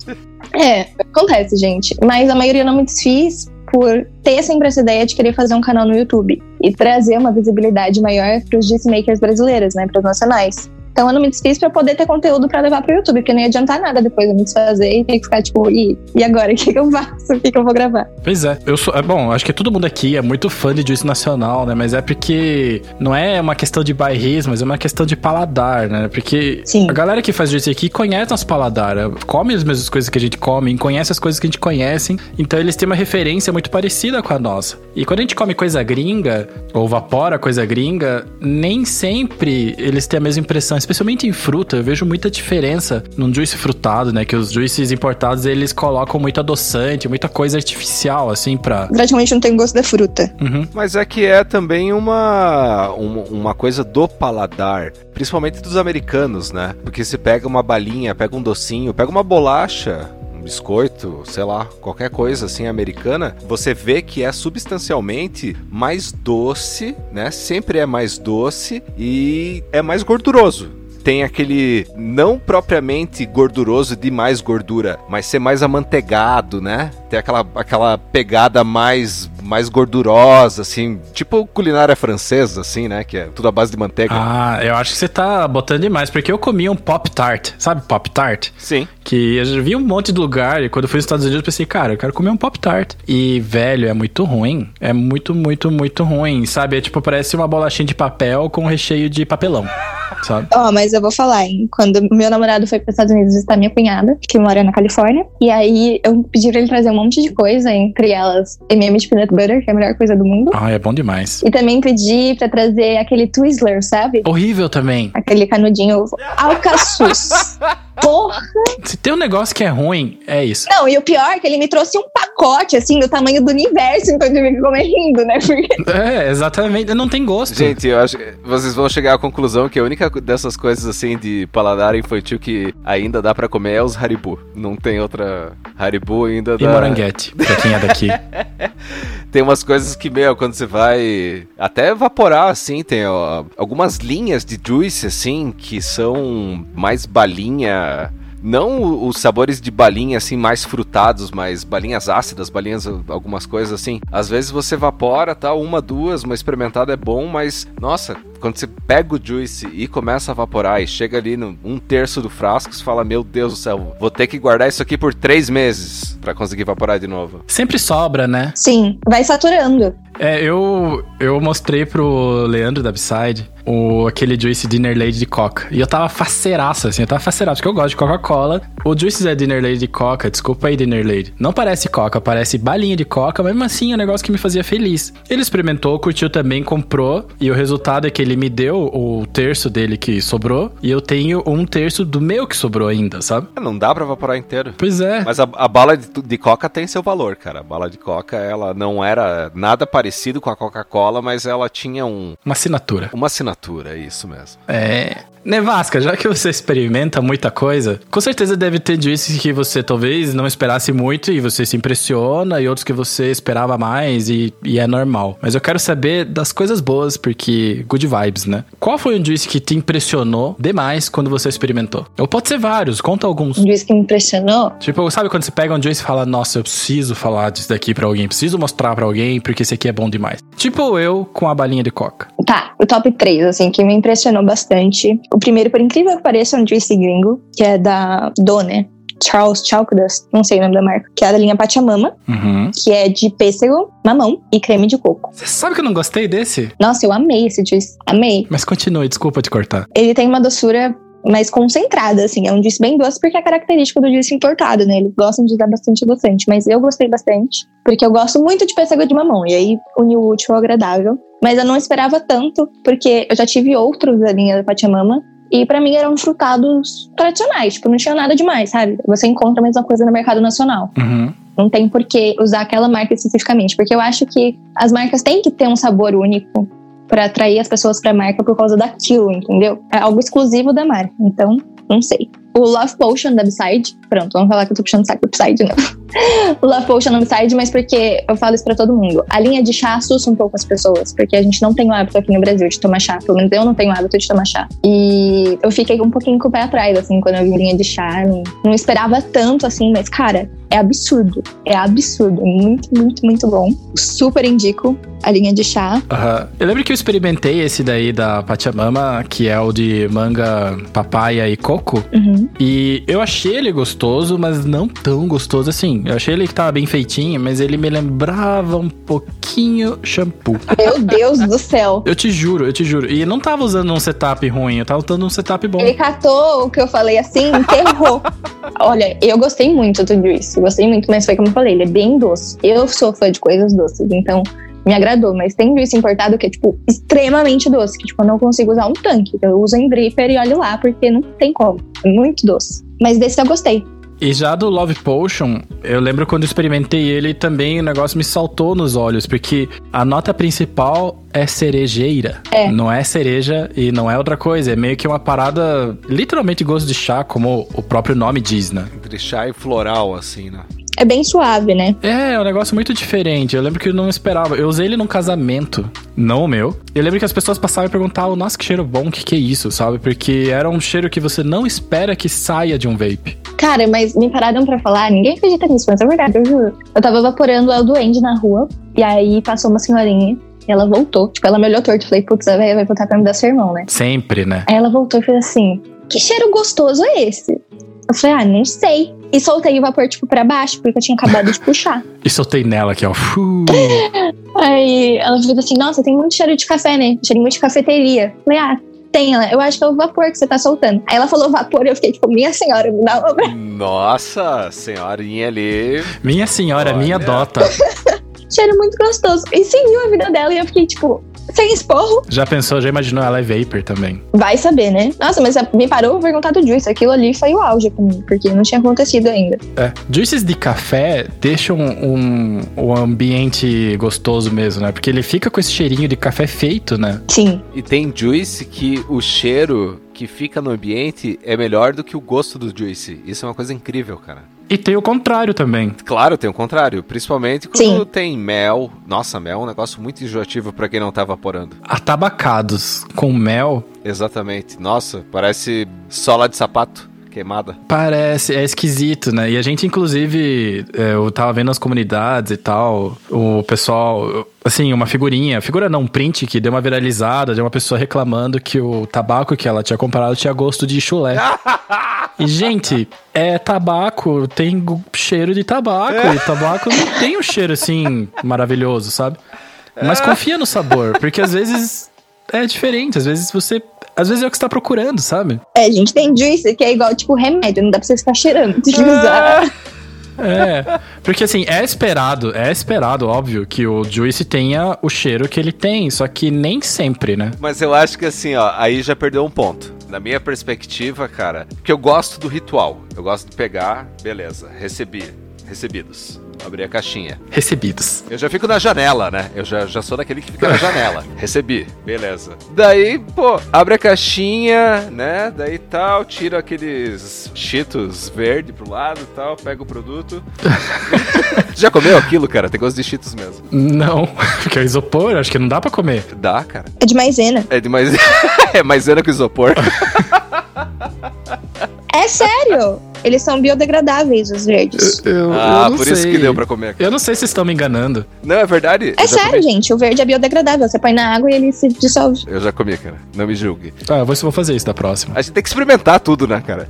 é, acontece, gente. Mas a maioria eu não me desfiz por ter sempre essa ideia de querer fazer um canal no YouTube e trazer uma visibilidade maior para os makers brasileiros, né, para os nacionais. Então eu não me desfiz para poder ter conteúdo para levar pro YouTube, porque não ia adiantar nada depois eu me desfazer e ter que ficar tipo, e, e agora? O que, que eu faço? O que, que eu vou gravar? Pois é, eu sou. É bom, acho que todo mundo aqui é muito fã de juice nacional, né? Mas é porque não é uma questão de bairrismo, mas é uma questão de paladar, né? Porque Sim. a galera que faz juice aqui conhece nosso paladar, é, come as mesmas coisas que a gente come, conhece as coisas que a gente conhece, então eles têm uma referência muito parecida com a nossa. E quando a gente come coisa gringa, ou vapora coisa gringa, nem sempre eles têm a mesma impressão, especialmente em fruta. Eu vejo muita diferença num juice frutado, né? Que os juices importados eles colocam muito adoçante, muita coisa artificial, assim, pra. Praticamente não tem gosto da fruta. Uhum. Mas é que é também uma, uma, uma coisa do paladar, principalmente dos americanos, né? Porque você pega uma balinha, pega um docinho, pega uma bolacha, biscoito, sei lá, qualquer coisa assim americana, você vê que é substancialmente mais doce, né? Sempre é mais doce e é mais gorduroso. Tem aquele não propriamente gorduroso de mais gordura, mas ser mais amanteigado, né? Tem aquela, aquela pegada mais mais gordurosa, assim, tipo culinária francesa, assim, né? Que é tudo à base de manteiga. Ah, eu acho que você tá botando demais, porque eu comi um Pop Tart, sabe Pop Tart? Sim. Que eu já vi um monte de lugar e quando eu fui nos Estados Unidos eu pensei, cara, eu quero comer um Pop Tart. E, velho, é muito ruim. É muito, muito, muito ruim, sabe? É tipo, parece uma bolachinha de papel com recheio de papelão, sabe? Ó, mas eu vou falar, hein? Quando meu namorado foi para os Estados Unidos visitar minha cunhada, que mora na Califórnia, e aí eu pedi pra ele trazer um monte de coisa, entre elas M&M de peanut butter, que é a melhor coisa do mundo. Ah, é bom demais. E também pedi pra trazer aquele Twizzler, sabe? Horrível também. Aquele canudinho alcaçuz. Porra! Se tem um negócio que é ruim, é isso. Não, e o pior é que ele me trouxe um pacote, assim, do tamanho do universo, então eu tive que comer rindo, né? Porque É, exatamente. Não tem gosto. Gente, eu acho que vocês vão chegar à conclusão que a única dessas coisas assim de paladar infantil que ainda dá pra comer é os Haribo. Não tem outra Haribo ainda E dá. moranguete, pra quem é daqui. Tem umas coisas que, meu, quando você vai até evaporar, assim, tem ó, algumas linhas de juice, assim, que são mais balinha. Não os sabores de balinha, assim, mais frutados, mas balinhas ácidas, balinhas, algumas coisas assim. Às vezes você evapora, tá? Uma, duas, uma experimentada é bom, mas, nossa, quando você pega o juice e começa a evaporar e chega ali no um terço do frasco, você fala, meu Deus do céu, vou ter que guardar isso aqui por três meses pra conseguir evaporar de novo. Sempre sobra, né? sim, vai saturando. É, eu, eu mostrei pro Leandro da Upside o, aquele Juice Dinner Lady de Coca. E eu tava faceiraço, assim, eu tava faceiraço, porque eu gosto de Coca-Cola. O Juice é Dinner Lady de Coca, desculpa aí, Dinner Lady. Não parece Coca, parece balinha de Coca, mas mesmo assim é um negócio que me fazia feliz. Ele experimentou, curtiu também, comprou, e o resultado é que ele me deu o terço dele que sobrou, e eu tenho um terço do meu que sobrou ainda, sabe? Não dá pra evaporar inteiro. Pois é. Mas a, a bala de, de coca tem seu valor, cara. A bala de coca, ela não era nada parecido com a Coca-Cola, mas ela tinha um, Uma assinatura. uma assinatura, é isso mesmo. É. Nevasca, já que você experimenta muita coisa, com certeza deve ter juices que você talvez não esperasse muito e você se impressiona, e outros que você esperava mais e, e é normal. Mas eu quero saber das coisas boas, porque good vibes, né? Qual foi um juice que te impressionou demais quando você experimentou? Ou pode ser vários, conta alguns. Um juice que me impressionou. Tipo, sabe quando você pega um juice e fala, nossa, eu preciso falar disso daqui pra alguém, preciso mostrar pra alguém porque esse aqui é bom demais. Tipo eu com a balinha de coca. Tá, o top 3, assim, que me impressionou bastante. O primeiro, por incrível que pareça, é um juice gringo, que é da Done. Charles Chalkdust, não sei o nome da marca, que é da linha Pachamama, Uhum. que é de pêssego, mamão e creme de coco. Você sabe que eu não gostei desse? Nossa, eu amei esse juice, amei. Mas continue, desculpa te cortar. Ele tem uma doçura mais concentrada, assim. É um juice bem doce porque é característico do juice importado, né? Eles gostam de dar bastante adoçante, mas eu gostei bastante, porque eu gosto muito de pêssego de mamão, e aí uniu o útil ao agradável. Mas eu não esperava tanto, porque eu já tive outros da linha da Pachamama, e para mim eram frutados tradicionais, tipo, não tinha nada demais, sabe? Você encontra a mesma coisa no mercado nacional. Uhum. Não tem por que usar aquela marca especificamente, porque eu acho que as marcas têm que ter um sabor único para atrair as pessoas para a marca por causa daquilo, entendeu? É algo exclusivo da marca. Então, não sei. O Love Potion da Upside, pronto, vamos falar que eu tô puxando saco do Upside, não. o Love Potion da Upside, mas porque eu falo isso pra todo mundo. A linha de chá assusta um pouco as pessoas, porque a gente não tem o hábito aqui no Brasil de tomar chá. Pelo menos eu não tenho o hábito de tomar chá. E eu fiquei um pouquinho com o pé atrás, assim, quando eu vi linha de chá. Não, não esperava tanto, assim, mas, cara, é absurdo. É absurdo. Muito, muito, muito bom. Super indico a linha de chá. Uhum. Eu lembro que eu experimentei esse daí da Pachamama, que é o de manga, papaya e coco. Uhum. E eu achei ele gostoso, mas não tão gostoso assim. Eu achei ele que tava bem feitinho, mas ele me lembrava um pouquinho shampoo. Meu Deus do céu. Eu te juro, eu te juro. E não tava usando um setup ruim, eu tava usando um setup bom. Ele catou o que eu falei assim, enterrou. Olha, eu gostei muito do Juice. Gostei muito, mas foi como eu falei, ele é bem doce. Eu sou fã de coisas doces, então me agradou, mas tem juice importado que é, tipo, extremamente doce, que, tipo, eu não consigo usar um tanque. Eu uso em dripper e olho lá, porque não tem como. É muito doce. Mas desse eu gostei. E já do Love Potion, eu lembro quando eu experimentei ele também o negócio me saltou nos olhos, porque a nota principal é cerejeira. É. Não é cereja e não é outra coisa. É meio que uma parada, literalmente gosto de chá, como o próprio nome diz, né? Entre chá e floral, assim, né? É bem suave, né? É, é um negócio muito diferente. Eu lembro que eu não esperava. Eu usei ele num casamento, não o meu. Eu lembro que as pessoas passavam e perguntavam, nossa, que cheiro bom, o que, que é isso, sabe? Porque era um cheiro que você não espera que saia de um vape. Cara, mas me pararam pra falar, ninguém acredita nisso, mas é verdade, eu juro. Eu tava evaporando o duende na rua, e aí passou uma senhorinha, e ela voltou. Tipo, ela me olhou torto. Falei, putz, a velha vai voltar pra me dar sermão, né? Sempre, né? Aí ela voltou e fez assim: Que cheiro gostoso é esse? Eu falei, ah, não sei. E soltei o vapor, tipo, pra baixo, porque eu tinha acabado de puxar. E soltei nela aqui, ó. Fu. Aí ela fez assim: Nossa, tem muito cheiro de café, né? Cheiro muito de cafeteria. Eu falei, ah, tem ela. Eu acho que é o vapor que você tá soltando. Aí ela falou vapor e eu fiquei tipo, minha senhora, me dá uma pra... Nossa, senhorinha ali. Minha senhora, Olha. minha dota. Cheiro muito gostoso. E seguiu a vida dela e eu fiquei tipo, sem esporro. Já pensou, já imaginou ela é vapor também. Vai saber, né? Nossa, mas me parou pra perguntar do Juice. Aquilo ali foi o auge pra mim, porque não tinha acontecido ainda. É. Juices de café deixam um, um ambiente gostoso mesmo, né? Porque ele fica com esse cheirinho de café feito, né? Sim. E tem juice que o cheiro que fica no ambiente é melhor do que o gosto do juice. Isso é uma coisa incrível, cara. E tem o contrário também. Claro, tem o contrário. Principalmente quando Sim. tem mel. Nossa, mel é um negócio muito enjoativo pra quem não tá evaporando. Atabacados com mel Exatamente. Nossa, parece sola de sapato queimada. Parece, é esquisito, né? E a gente, inclusive, é, eu tava vendo as comunidades e tal, o pessoal, assim, uma figurinha, figura não, um print que deu uma viralizada de uma pessoa reclamando que o tabaco que ela tinha comprado tinha gosto de chulé. E, gente, é tabaco, tem cheiro de tabaco, e tabaco não tem um cheiro, assim, maravilhoso, sabe? Mas confia no sabor, porque às vezes é diferente, às vezes você... Às vezes é o que você tá procurando, sabe? É, gente, tem Juice que é igual, tipo, remédio. Não dá pra você ficar cheirando antes de usar. É, porque assim, é esperado, é esperado, óbvio, que o Juice tenha o cheiro que ele tem, só que nem sempre, né? Mas eu acho que assim, ó, aí já perdeu um ponto. Na minha perspectiva, cara, porque eu gosto do ritual. Eu gosto de pegar, beleza, recebi, recebidos. Abri a caixinha. Recebidos. Eu já fico na janela, né? Eu já, já sou daquele que fica na janela. Recebi, beleza. Daí, pô, abre a caixinha, né? Daí tal, tira aqueles cheetos verde pro lado e tal, pega o produto. já comeu aquilo, cara? Tem gosto de cheetos mesmo. Não, porque é isopor, acho que não dá pra comer. Dá, cara. É de maisena. É de mais. é maisena que isopor. É sério! Eles são biodegradáveis, os verdes. Eu, ah, por isso que deu pra comer. Eu não sei se vocês estão me enganando. Não, é verdade. É eu sério, comi. gente. O verde é biodegradável. Você põe na água e ele se dissolve. Eu já comi, cara. Não me julgue. Ah, eu vou, vou fazer isso da próxima. A gente tem que experimentar tudo, né, cara?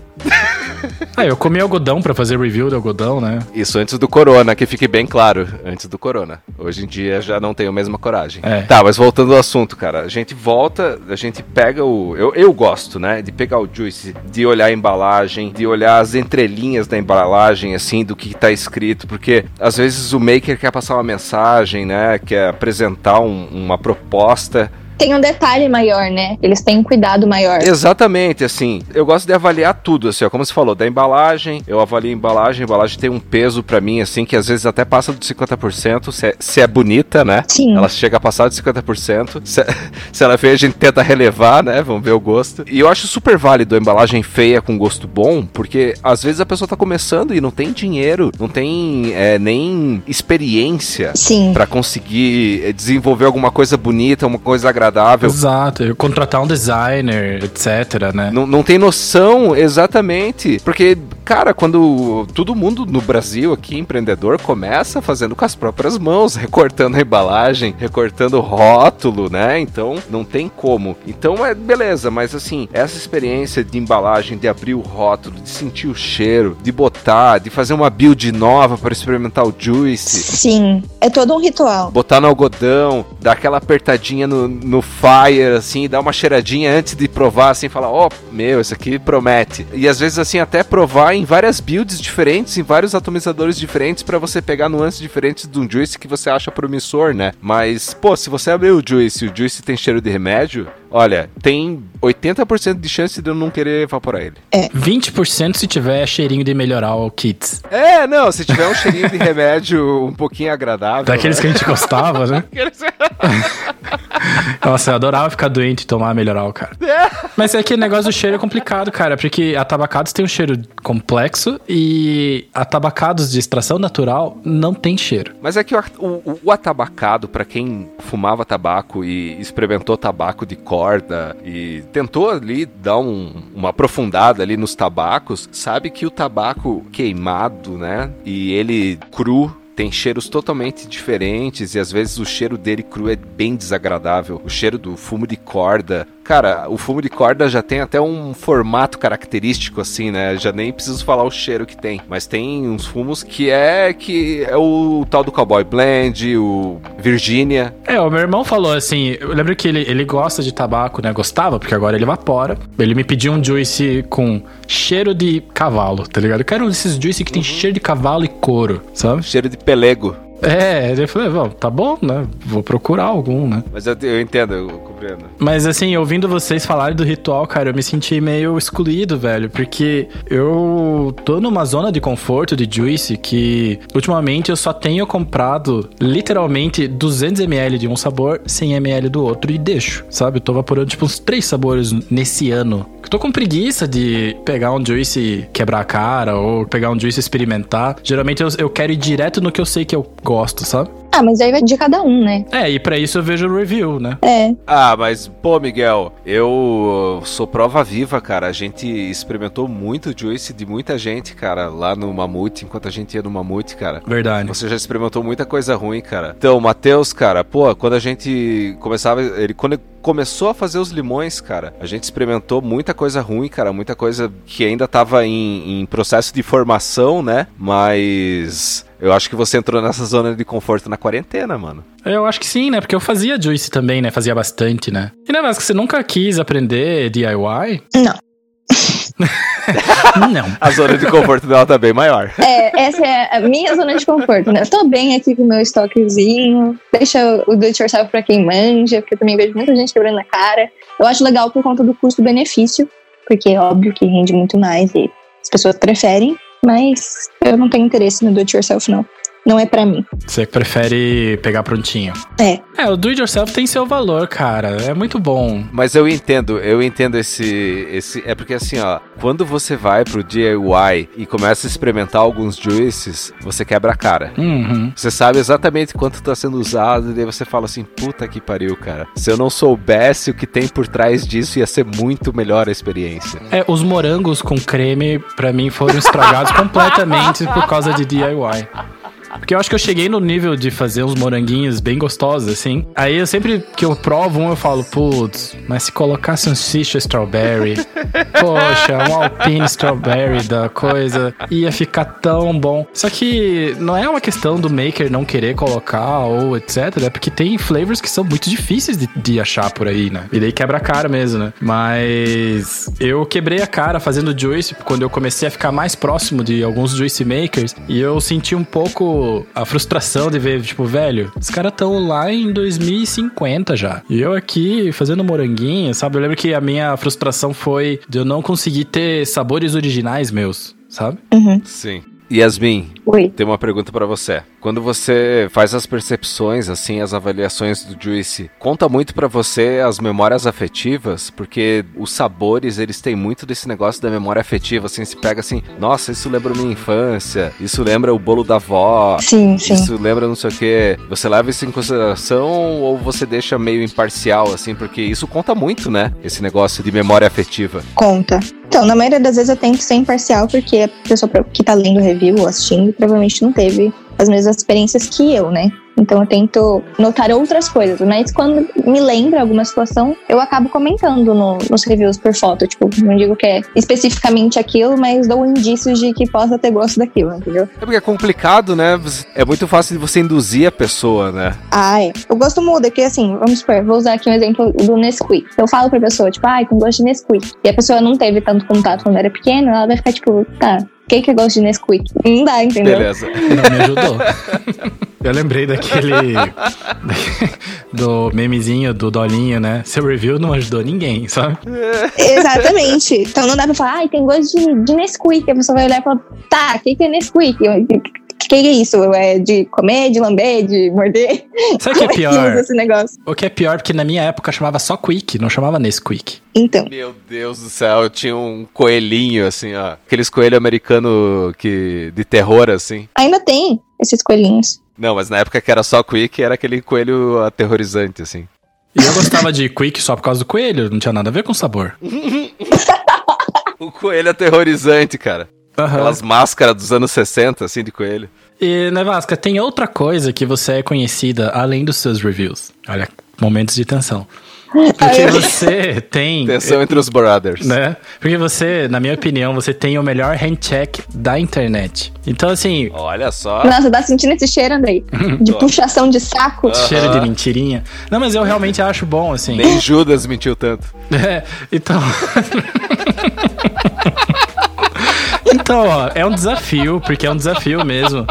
Ah, eu comi algodão para fazer review do algodão, né? Isso antes do corona, que fique bem claro, antes do corona. Hoje em dia já não tenho a mesma coragem. É. Tá, mas voltando ao assunto, cara, a gente volta, a gente pega o. Eu, eu gosto, né? De pegar o juice, de olhar a embalagem, de olhar as entrelinhas da embalagem, assim, do que tá escrito, porque às vezes o maker quer passar uma mensagem, né? Quer apresentar um, uma proposta tem um detalhe maior, né? Eles têm um cuidado maior. Exatamente, assim, eu gosto de avaliar tudo, assim, ó, como você falou, da embalagem, eu avalio a embalagem, a embalagem tem um peso para mim, assim, que às vezes até passa de 50%, se é, se é bonita, né? Sim. Ela chega a passar de 50%, se, se ela é feia a gente tenta relevar, né? Vamos ver o gosto. E eu acho super válido a embalagem feia com gosto bom, porque às vezes a pessoa tá começando e não tem dinheiro, não tem é, nem experiência para conseguir é, desenvolver alguma coisa bonita, uma coisa agradável agradável. Exato, contratar um designer, etc, né? Não, não tem noção exatamente, porque, cara, quando todo mundo no Brasil aqui, empreendedor, começa fazendo com as próprias mãos, recortando a embalagem, recortando o rótulo, né? Então, não tem como. Então, é beleza, mas assim, essa experiência de embalagem, de abrir o rótulo, de sentir o cheiro, de botar, de fazer uma build nova para experimentar o juice. Sim, é todo um ritual. Botar no algodão, dar aquela apertadinha no, no no fire, assim, dar uma cheiradinha antes de provar, assim, falar, ó, oh, meu, isso aqui promete. E às vezes, assim, até provar em várias builds diferentes, em vários atomizadores diferentes, para você pegar nuances diferentes de um juice que você acha promissor, né? Mas, pô, se você abrir o juice e o juice tem cheiro de remédio, olha, tem 80% de chance de eu não querer evaporar ele. É. 20% se tiver cheirinho de melhorar o kits. É, não, se tiver um cheirinho de remédio um pouquinho agradável. Daqueles né? que a gente gostava, né? Nossa, eu adorava ficar doente e tomar melhoral, cara. Mas é que o negócio do cheiro é complicado, cara, porque atabacados tem um cheiro complexo e atabacados de extração natural não tem cheiro. Mas é que o, o, o atabacado, para quem fumava tabaco e experimentou tabaco de corda e tentou ali dar um, uma aprofundada ali nos tabacos, sabe que o tabaco queimado, né, e ele cru tem cheiros totalmente diferentes e às vezes o cheiro dele cru é bem desagradável. O cheiro do fumo de corda Cara, o fumo de corda já tem até um formato característico, assim, né? Já nem preciso falar o cheiro que tem. Mas tem uns fumos que é que é o tal do Cowboy Blend, o Virginia. É, o meu irmão falou assim, eu lembro que ele, ele gosta de tabaco, né? Gostava, porque agora ele evapora. Ele me pediu um juice com cheiro de cavalo, tá ligado? Eu quero um desses juice que tem uhum. cheiro de cavalo e couro, sabe? Cheiro de pelego. É, ele falou, tá bom, né? Vou procurar algum, né? Mas eu, eu entendo, eu compreendo. Mas assim, ouvindo vocês falarem do ritual, cara, eu me senti meio excluído, velho, porque eu tô numa zona de conforto de Juice que ultimamente eu só tenho comprado literalmente 200ml de um sabor, 100ml do outro e deixo, sabe? Eu tô vaporando tipo uns três sabores nesse ano. Eu tô com preguiça de pegar um Juice quebrar a cara ou pegar um Juice experimentar. Geralmente eu, eu quero ir direto no que eu sei que eu gosto, sabe? Ah, mas aí vai de cada um, né? É, e para isso eu vejo o review, né? É. Ah, mas, pô, Miguel, eu sou prova viva, cara. A gente experimentou muito Juice de muita gente, cara, lá no Mamute, enquanto a gente ia no Mamute, cara. Verdade. Você já experimentou muita coisa ruim, cara. Então, Matheus, cara, pô, quando a gente começava. Ele, quando ele começou a fazer os limões, cara, a gente experimentou muita coisa ruim, cara, muita coisa que ainda tava em, em processo de formação, né? Mas eu acho que você entrou nessa zona de conforto na quarentena, mano. Eu acho que sim, né? Porque eu fazia juice também, né? Fazia bastante, né? E não é mais que você nunca quis aprender DIY? Não. não. A zona de conforto dela tá bem maior. É, essa é a minha zona de conforto, né? Eu tô bem aqui com o meu estoquezinho, deixa o do it yourself pra quem manja, porque eu também vejo muita gente quebrando a cara. Eu acho legal por conta do custo-benefício, porque é óbvio que rende muito mais e as pessoas preferem, mas eu não tenho interesse no do it yourself, não não é para mim. Você prefere pegar prontinho? É. É, o do it yourself tem seu valor, cara. É muito bom. Mas eu entendo, eu entendo esse esse é porque assim, ó, quando você vai pro DIY e começa a experimentar alguns juices, você quebra a cara. Uhum. Você sabe exatamente quanto tá sendo usado e daí você fala assim, puta que pariu, cara. Se eu não soubesse o que tem por trás disso, ia ser muito melhor a experiência. É, os morangos com creme para mim foram estragados completamente por causa de DIY. Porque eu acho que eu cheguei no nível de fazer uns moranguinhos bem gostosos, assim. Aí eu sempre que eu provo um, eu falo, putz, mas se colocasse um Sisha Strawberry, poxa, um Alpine Strawberry da coisa, ia ficar tão bom. Só que não é uma questão do maker não querer colocar ou etc, é porque tem flavors que são muito difíceis de, de achar por aí, né? E daí quebra a cara mesmo, né? Mas eu quebrei a cara fazendo juice quando eu comecei a ficar mais próximo de alguns juice makers e eu senti um pouco a frustração de ver, tipo, velho, os caras estão lá em 2050 já. E eu aqui fazendo moranguinho, sabe? Eu lembro que a minha frustração foi de eu não conseguir ter sabores originais meus, sabe? Uhum. Sim. Yasmin, Oi. tem uma pergunta pra você. Quando você faz as percepções, assim, as avaliações do Juice, conta muito pra você as memórias afetivas? Porque os sabores, eles têm muito desse negócio da memória afetiva, assim, se pega assim, nossa, isso lembra minha infância, isso lembra o bolo da avó, Sim, sim. isso lembra não sei o que. Você leva isso em consideração ou você deixa meio imparcial, assim, porque isso conta muito, né? Esse negócio de memória afetiva. Conta. Então, na maioria das vezes eu tento ser imparcial, porque a pessoa que tá lendo o review ou assistindo provavelmente não teve as mesmas experiências que eu, né? Então eu tento notar outras coisas, mas quando me lembra alguma situação, eu acabo comentando no- nos reviews por foto. Tipo, não digo que é especificamente aquilo, mas dou indícios de que possa ter gosto daquilo, entendeu? É porque é complicado, né? É muito fácil de você induzir a pessoa, né? Ah, é. O gosto muda, que assim, vamos supor, vou usar aqui um exemplo do Nesquik. Eu falo pra pessoa, tipo, ai, com gosto de Nesquik. E a pessoa não teve tanto contato quando era pequena, ela vai ficar tipo, tá, o que que é gosto de Nesquik? Não dá, entendeu? Beleza. Não me ajudou. Eu lembrei daquele. do memezinho do Dolinho, né? Seu review não ajudou ninguém, sabe? Exatamente. Então não dá pra falar, ai, tem gosto de, de Nesquik. A pessoa vai olhar e falar, tá, o que, que é Nesquik? O que, é isso? É de comer, de lamber, de morder? Sabe o que é pior? esse negócio? O que é pior, porque na minha época chamava só Quick, não chamava Nesquik. Então, Meu Deus do céu, eu tinha um coelhinho, assim, ó. Aqueles coelhos americanos que, de terror, assim. ainda tem esses coelhinhos. Não, mas na época que era só Quick, era aquele coelho aterrorizante, assim. E eu gostava de Quick só por causa do coelho, não tinha nada a ver com sabor. O coelho aterrorizante, cara. Aham. Aquelas máscaras dos anos 60, assim, de coelho. E, Nevasca, tem outra coisa que você é conhecida além dos seus reviews. Olha, momentos de tensão. Porque você tem. Tensão entre os brothers. Né? Porque você, na minha opinião, você tem o melhor handcheck da internet. Então, assim, Olha só. Nossa, tá sentindo esse cheiro, Andrei? De puxação de saco? cheiro de mentirinha. Não, mas eu realmente acho bom, assim. Nem Judas mentiu tanto. É, então. Então, ó, é um desafio, porque é um desafio mesmo.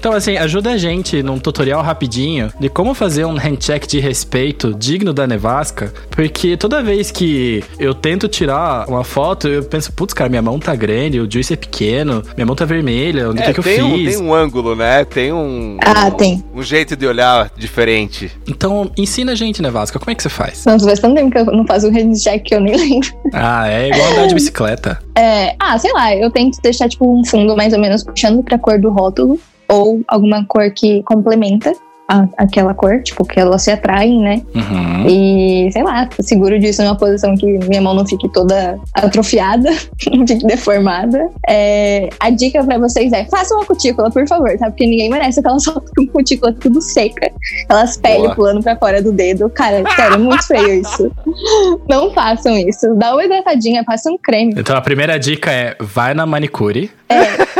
Então, assim, ajuda a gente num tutorial rapidinho de como fazer um handcheck de respeito digno da nevasca, porque toda vez que eu tento tirar uma foto, eu penso, putz, cara, minha mão tá grande, o juice é pequeno, minha mão tá vermelha, onde que, que eu um, fiz? tem um ângulo, né? Tem um. Ah, um- tem. Um jeito de olhar diferente. Então, ensina a gente, nevasca, como é que você faz? Nossa, faz tanto tempo que eu não faço um handcheck que eu nem lembro. Ah, é igual andar de bicicleta. É, ah, sei lá, eu tento deixar tipo um fundo mais ou menos puxando pra cor do rótulo ou alguma cor que complementa a- aquela cor, tipo, que elas se atraem, né? Uhum. E, sei lá, seguro disso numa posição que minha mão não fique toda atrofiada, não fique deformada. É, a dica pra vocês é, façam uma cutícula, por favor, tá? Porque ninguém merece aquela foto com cutícula tudo seca, aquelas peles pulando pra fora do dedo. Cara, sério, é muito feio isso. Não façam isso. Dá uma hidratadinha, passa um creme. Então, a primeira dica é, vai na manicure, Fa-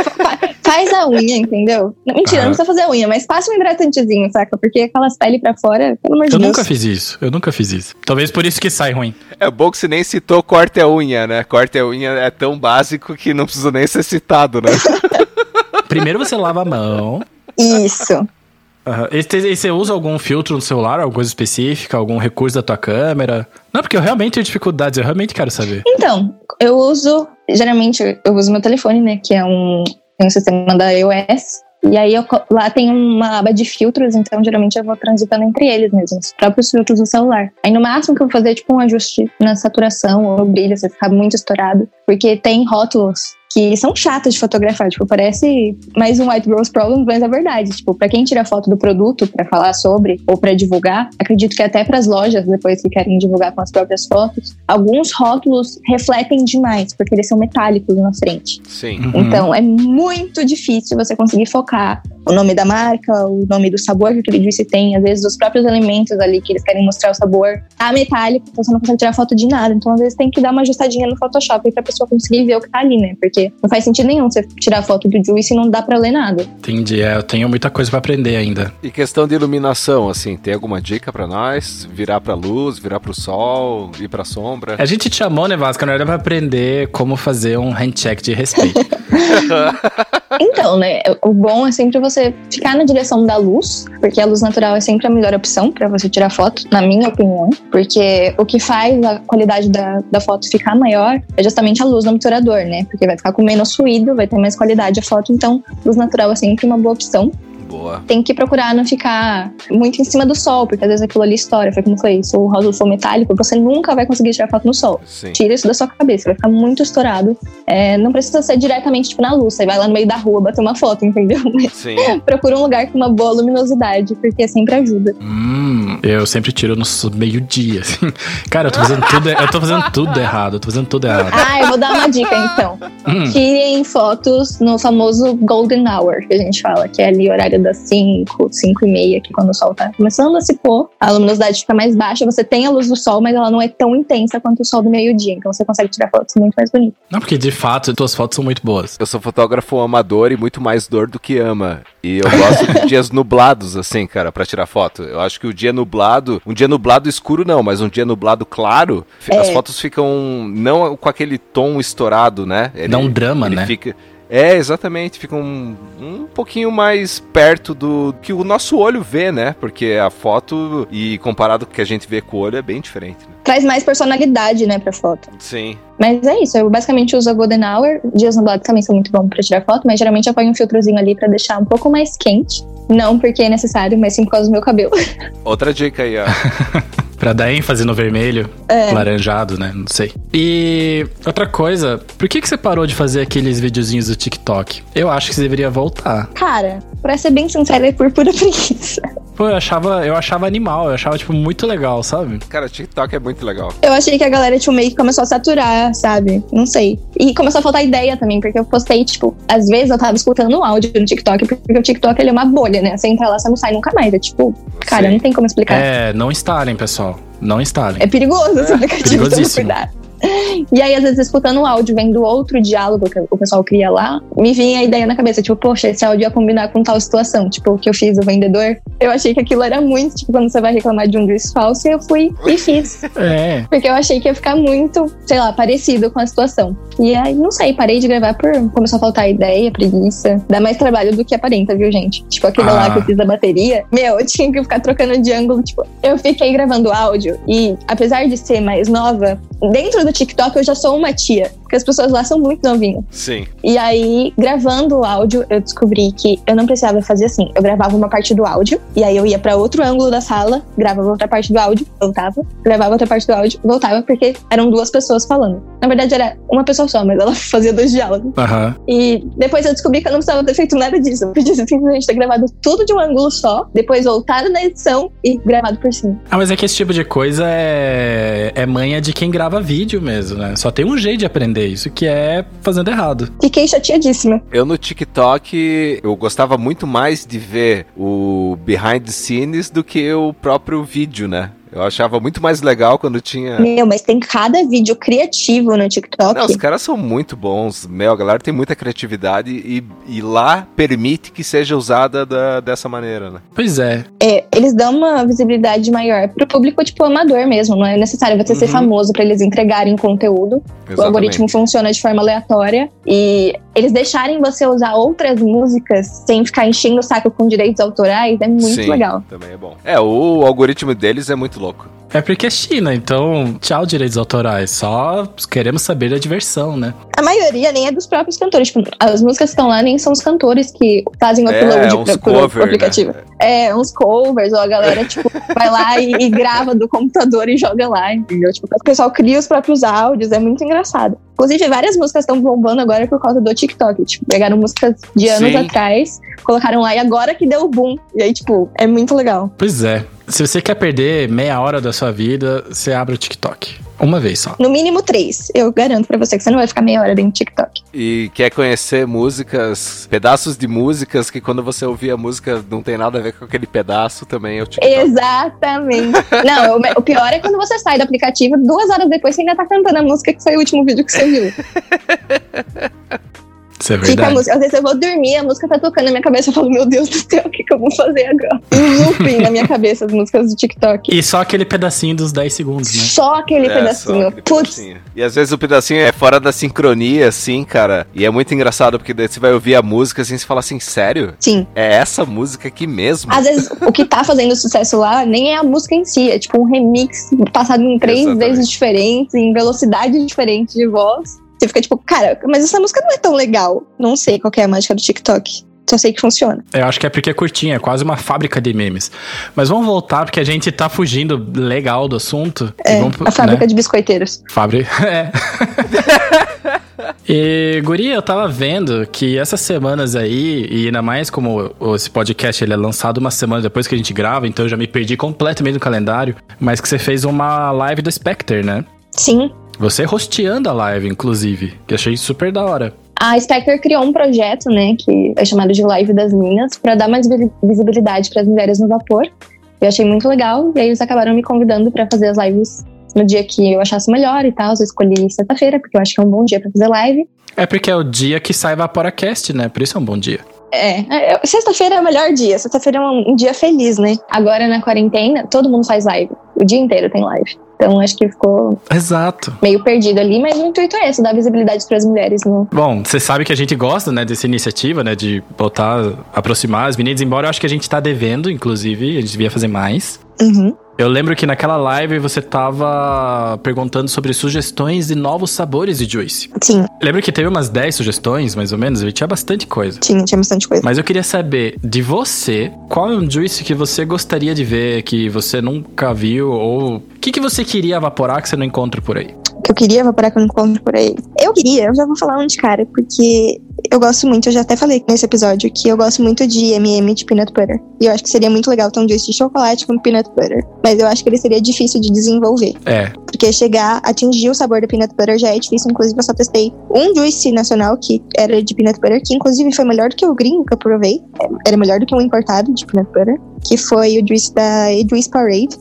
Faz a unha, entendeu? Não, Mentira, Aham. não precisa fazer a unha, mas passa um hidratantezinho, saca? Porque aquelas peles pra fora, pelo amor de Eu Deus. nunca fiz isso. Eu nunca fiz isso. Talvez por isso que sai ruim. É bom que você nem citou corte a unha, né? Corte a unha é tão básico que não precisa nem ser citado, né? Primeiro você lava a mão. Isso. Aham. E e você usa algum filtro no celular, alguma coisa específica, algum recurso da tua câmera? Não, porque eu realmente tenho dificuldades, eu realmente quero saber. Então, eu uso, geralmente, eu uso meu telefone, né? Que é um, tem sistema da iOS. E aí eu lá tem uma aba de filtros, então geralmente eu vou transitando entre eles mesmo, os próprios filtros do celular. Aí no máximo que eu vou fazer é tipo um ajuste na saturação ou no brilho, se ficar muito estourado. Porque tem rótulos que são chatas de fotografar. Tipo, parece mais um White Rose Problem, mas é verdade. Tipo, pra quem tira foto do produto para falar sobre ou para divulgar, acredito que até para as lojas, depois que querem divulgar com as próprias fotos, alguns rótulos refletem demais, porque eles são metálicos na frente. Sim. Uhum. Então, é muito difícil você conseguir focar o nome da marca, o nome do sabor que aquele juice tem, às vezes os próprios elementos ali que eles querem mostrar o sabor, tá metálico, então você não consegue tirar foto de nada. Então, às vezes, tem que dar uma ajustadinha no Photoshop pra pessoa conseguir ver o que tá ali, né? Porque não faz sentido nenhum você tirar foto do juice e não dá pra ler nada. Entendi, é, eu tenho muita coisa pra aprender ainda. E questão de iluminação, assim, tem alguma dica pra nós? Virar pra luz, virar pro sol, ir pra sombra? A gente te chamou, né, Vasco, na verdade, pra aprender como fazer um handcheck de respeito. Então, né? O bom é sempre você ficar na direção da luz, porque a luz natural é sempre a melhor opção para você tirar foto, na minha opinião. Porque o que faz a qualidade da, da foto ficar maior é justamente a luz do obturador, né? Porque vai ficar com menos ruído, vai ter mais qualidade a foto. Então, luz natural é sempre uma boa opção. Boa. Tem que procurar não ficar muito em cima do sol, porque às vezes aquilo ali estoura. Foi como falei, se o rótulo for metálico, você nunca vai conseguir tirar foto no sol. Sim. Tira isso da sua cabeça, vai ficar muito estourado. É, não precisa ser diretamente tipo na luz, você vai lá no meio da rua bater uma foto, entendeu? Sim. procura um lugar com uma boa luminosidade, porque sempre ajuda. hum, eu sempre tiro no meio-dia, assim. Cara, eu tô fazendo tudo, eu tô fazendo tudo errado, eu tô fazendo tudo errado. Ah, eu vou dar uma dica então. Hum, Tirem fotos no famoso Golden Hour, que a gente fala, que é ali o horário das 5, 5 e meia, que quando o sol tá começando a se pôr, a luminosidade fica mais baixa, você tem a luz do sol, mas ela não é tão intensa quanto o sol do meio-dia, então você consegue tirar fotos muito mais bonitas. não, porque de fato, tuas fotos são muito boas. Eu sou fotógrafo amador e muito mais dor do que ama. E eu gosto de dias nublados, assim, cara, pra tirar foto. Eu acho que o dia nublado, um dia nublado escuro não, mas um dia nublado claro, fi- as É. fotos ficam não com aquele tom estourado, né? Ele, Dá um drama, ele né? Fica, é, exatamente, fica um, um pouquinho mais perto do que o nosso olho vê, né? Porque a foto, e comparado com o que a gente vê com o olho, é bem diferente. Né? Traz mais personalidade, né, pra foto. Sim. Mas é isso, eu basicamente uso a Golden Hour. Dias nublados também são muito bons pra tirar foto, mas geralmente eu ponho um filtrozinho ali pra deixar um pouco mais quente. Não porque é necessário, mas sim por causa do meu cabelo. Outra dica aí, ó. Pra dar ênfase no vermelho, É. laranjado, né? Não sei. E outra coisa, por que, que você parou de fazer aqueles videozinhos do TikTok? Eu acho que você deveria voltar. Cara, pra ser bem sincera, é por pura preguiça. Pô, eu achava, eu achava animal, eu achava, tipo, muito legal, sabe? Cara, TikTok é muito legal. Eu achei que a galera, tipo, meio que começou a saturar, sabe? Não sei. E começou a faltar ideia também, porque eu postei, tipo, às vezes eu tava escutando o áudio no TikTok, porque o TikTok ele é uma bolha, né? Você entra lá, você não sai nunca mais. É tipo, cara, Sim. não tem como explicar. É, não instalem, pessoal. Não instalem. É perigoso esse aplicativo, toma perigosíssimo. cuidado. E aí, às vezes, escutando o áudio, vendo outro diálogo que o pessoal cria lá, me vinha a ideia na cabeça, tipo, poxa, esse áudio ia combinar com tal situação, tipo, o que eu fiz do vendedor. Eu achei que aquilo era muito, tipo, quando você vai reclamar de um juice falso, eu fui e fiz. É. Porque eu achei que ia ficar muito, sei lá, parecido com a situação. E aí, não sei, parei de gravar por começou a faltar ideia, preguiça. Dá mais trabalho do que aparenta, viu, gente? Tipo, aquele Ah. lá que eu fiz da bateria, meu, eu tinha que ficar trocando de ângulo. Tipo, eu fiquei gravando áudio e, apesar de ser mais nova, dentro do TikTok eu já sou uma tia. Porque as pessoas lá são muito novinhas. Sim. E aí, gravando o áudio, eu descobri que eu não precisava fazer assim. Eu gravava uma parte do áudio, e aí eu ia pra outro ângulo da sala, gravava outra parte do áudio, voltava, gravava outra parte do áudio, voltava, porque eram duas pessoas falando. Na verdade, era uma pessoa só, mas ela fazia dois diálogos. Aham. E depois eu descobri que eu não precisava ter feito nada disso. Eu podia simplesmente ter gravado tudo de um ângulo só, depois voltado na edição e gravado por cima. Ah, mas é que esse tipo de coisa é, é manha de quem grava vídeo mesmo, né? Só tem um jeito de aprender isso, que é fazendo errado. Fiquei chateadíssima. Eu no TikTok, eu gostava muito mais de ver o behind the scenes do que o próprio vídeo, né? Eu achava muito mais legal quando tinha. Meu, mas tem cada vídeo criativo no TikTok. Não, os caras são muito bons. Meu, a galera tem muita criatividade e, e lá permite que seja usada da- dessa maneira, né? Pois é. É, eles dão uma visibilidade maior pro público, tipo, amador mesmo. Não é necessário você ser Uhum. famoso pra eles entregarem conteúdo. O algoritmo funciona de forma aleatória. E eles deixarem você usar outras músicas sem ficar enchendo o saco com direitos autorais é muito Sim, legal. Também é bom. É, o algoritmo deles é muito louco. É porque é China, então tchau direitos autorais. Só queremos saber da diversão, né? A maioria nem é dos próprios cantores. Tipo, as músicas que estão lá nem são os cantores que fazem o É, upload uns pra- pro, cover, pro aplicativo. né? É, uns covers, ou a galera, tipo, vai lá e, e grava do computador e joga lá, entendeu? Tipo, o pessoal cria os próprios áudios, é muito engraçado. Inclusive, várias músicas estão bombando agora por causa do TikTok. Tipo, pegaram músicas de anos Sim. atrás, colocaram lá e agora que deu o boom. E aí, tipo, é muito legal. Pois é. Se você quer perder meia hora da sua vida, você abre o TikTok. Uma vez só. No mínimo três. Eu garanto pra você que você não vai ficar meia hora dentro do TikTok. E quer conhecer músicas, pedaços de músicas que quando você ouvir a música não tem nada a ver com aquele pedaço também é o TikTok. Exatamente. Não, o, o pior é quando você sai do aplicativo, duas horas depois você ainda tá cantando a música que foi o último vídeo que você viu. Isso é Fica a verdade. música. Às vezes eu vou dormir, a música tá tocando na minha cabeça, eu falo, meu Deus do céu, o que, que eu vou fazer agora? Um looping na minha cabeça, as músicas do TikTok. E só aquele pedacinho dos 10 segundos, né? Só aquele É, só pedacinho. aquele Putz, pedacinho. E às vezes o pedacinho é fora da sincronia, assim, cara. E é muito engraçado, porque daí você vai ouvir a música assim e você fala assim, sério? sim. É essa música aqui mesmo? Às vezes o que tá fazendo sucesso lá nem é a música em si, é tipo um remix passado em três Exatamente. vezes diferentes, em velocidade diferente de voz. Você fica tipo, cara, mas essa música não é tão legal. Não sei qual que é a mágica do TikTok. Só sei que funciona. Eu acho que é porque é curtinha, é quase uma fábrica de memes. Mas vamos voltar, porque a gente tá fugindo legal do assunto. É, vamos, a fábrica né? de biscoiteiros. Fábrica. É. E, Guri, eu tava vendo que essas semanas aí, e ainda mais como esse podcast ele é lançado uma semana depois que a gente grava, então eu já me perdi completamente no calendário, mas que você fez uma live do Spectre, né? Sim. Você rosteando a live, inclusive, que achei super da hora. A Spectre criou um projeto, né, que é chamado de Live das Minas, para dar mais vi- visibilidade para as mulheres no vapor. Eu achei muito legal, e aí eles acabaram me convidando para fazer as lives no dia que eu achasse melhor e tal. Eu escolhi sexta-feira, porque eu acho que é um bom dia para fazer live. É porque é o dia que sai Vaporacast, né? Por isso é um bom dia. É, é, sexta-feira é o melhor dia. Sexta-feira é um, um dia feliz, né? Agora na quarentena, todo mundo faz live. O dia inteiro tem live. Então acho que ficou Exato. meio perdido ali, mas o intuito é esse, dar visibilidade para as mulheres no, Bom, você sabe que a gente gosta, né, dessa iniciativa, né, de botar, aproximar as meninas, embora eu acho que a gente tá devendo, inclusive, a gente devia fazer mais. Uhum. Eu lembro que naquela live você tava perguntando sobre sugestões de novos sabores de juice. Sim, Lembro que teve umas 10 sugestões, mais ou menos, e tinha bastante coisa. tinha, tinha bastante coisa. Mas eu queria saber de você, qual é um juice que você gostaria de ver, que você nunca viu, ou o que, que você queria evaporar que você não encontra por aí? que eu queria evaporar que eu não encontro por aí. Eu queria, eu já vou falar um de cara, porque eu gosto muito, eu já até falei nesse episódio, que eu gosto muito de MM de peanut butter. E eu acho que seria muito legal ter um juice de chocolate com peanut butter. Mas eu acho que ele seria difícil de desenvolver. É, Porque chegar, atingir o sabor da peanut butter já é difícil. Inclusive, eu só testei um juice nacional que era de peanut butter, que inclusive foi melhor do que o gringo que eu provei. Era melhor do que um importado de peanut butter. Que foi o juice da Juice Parade.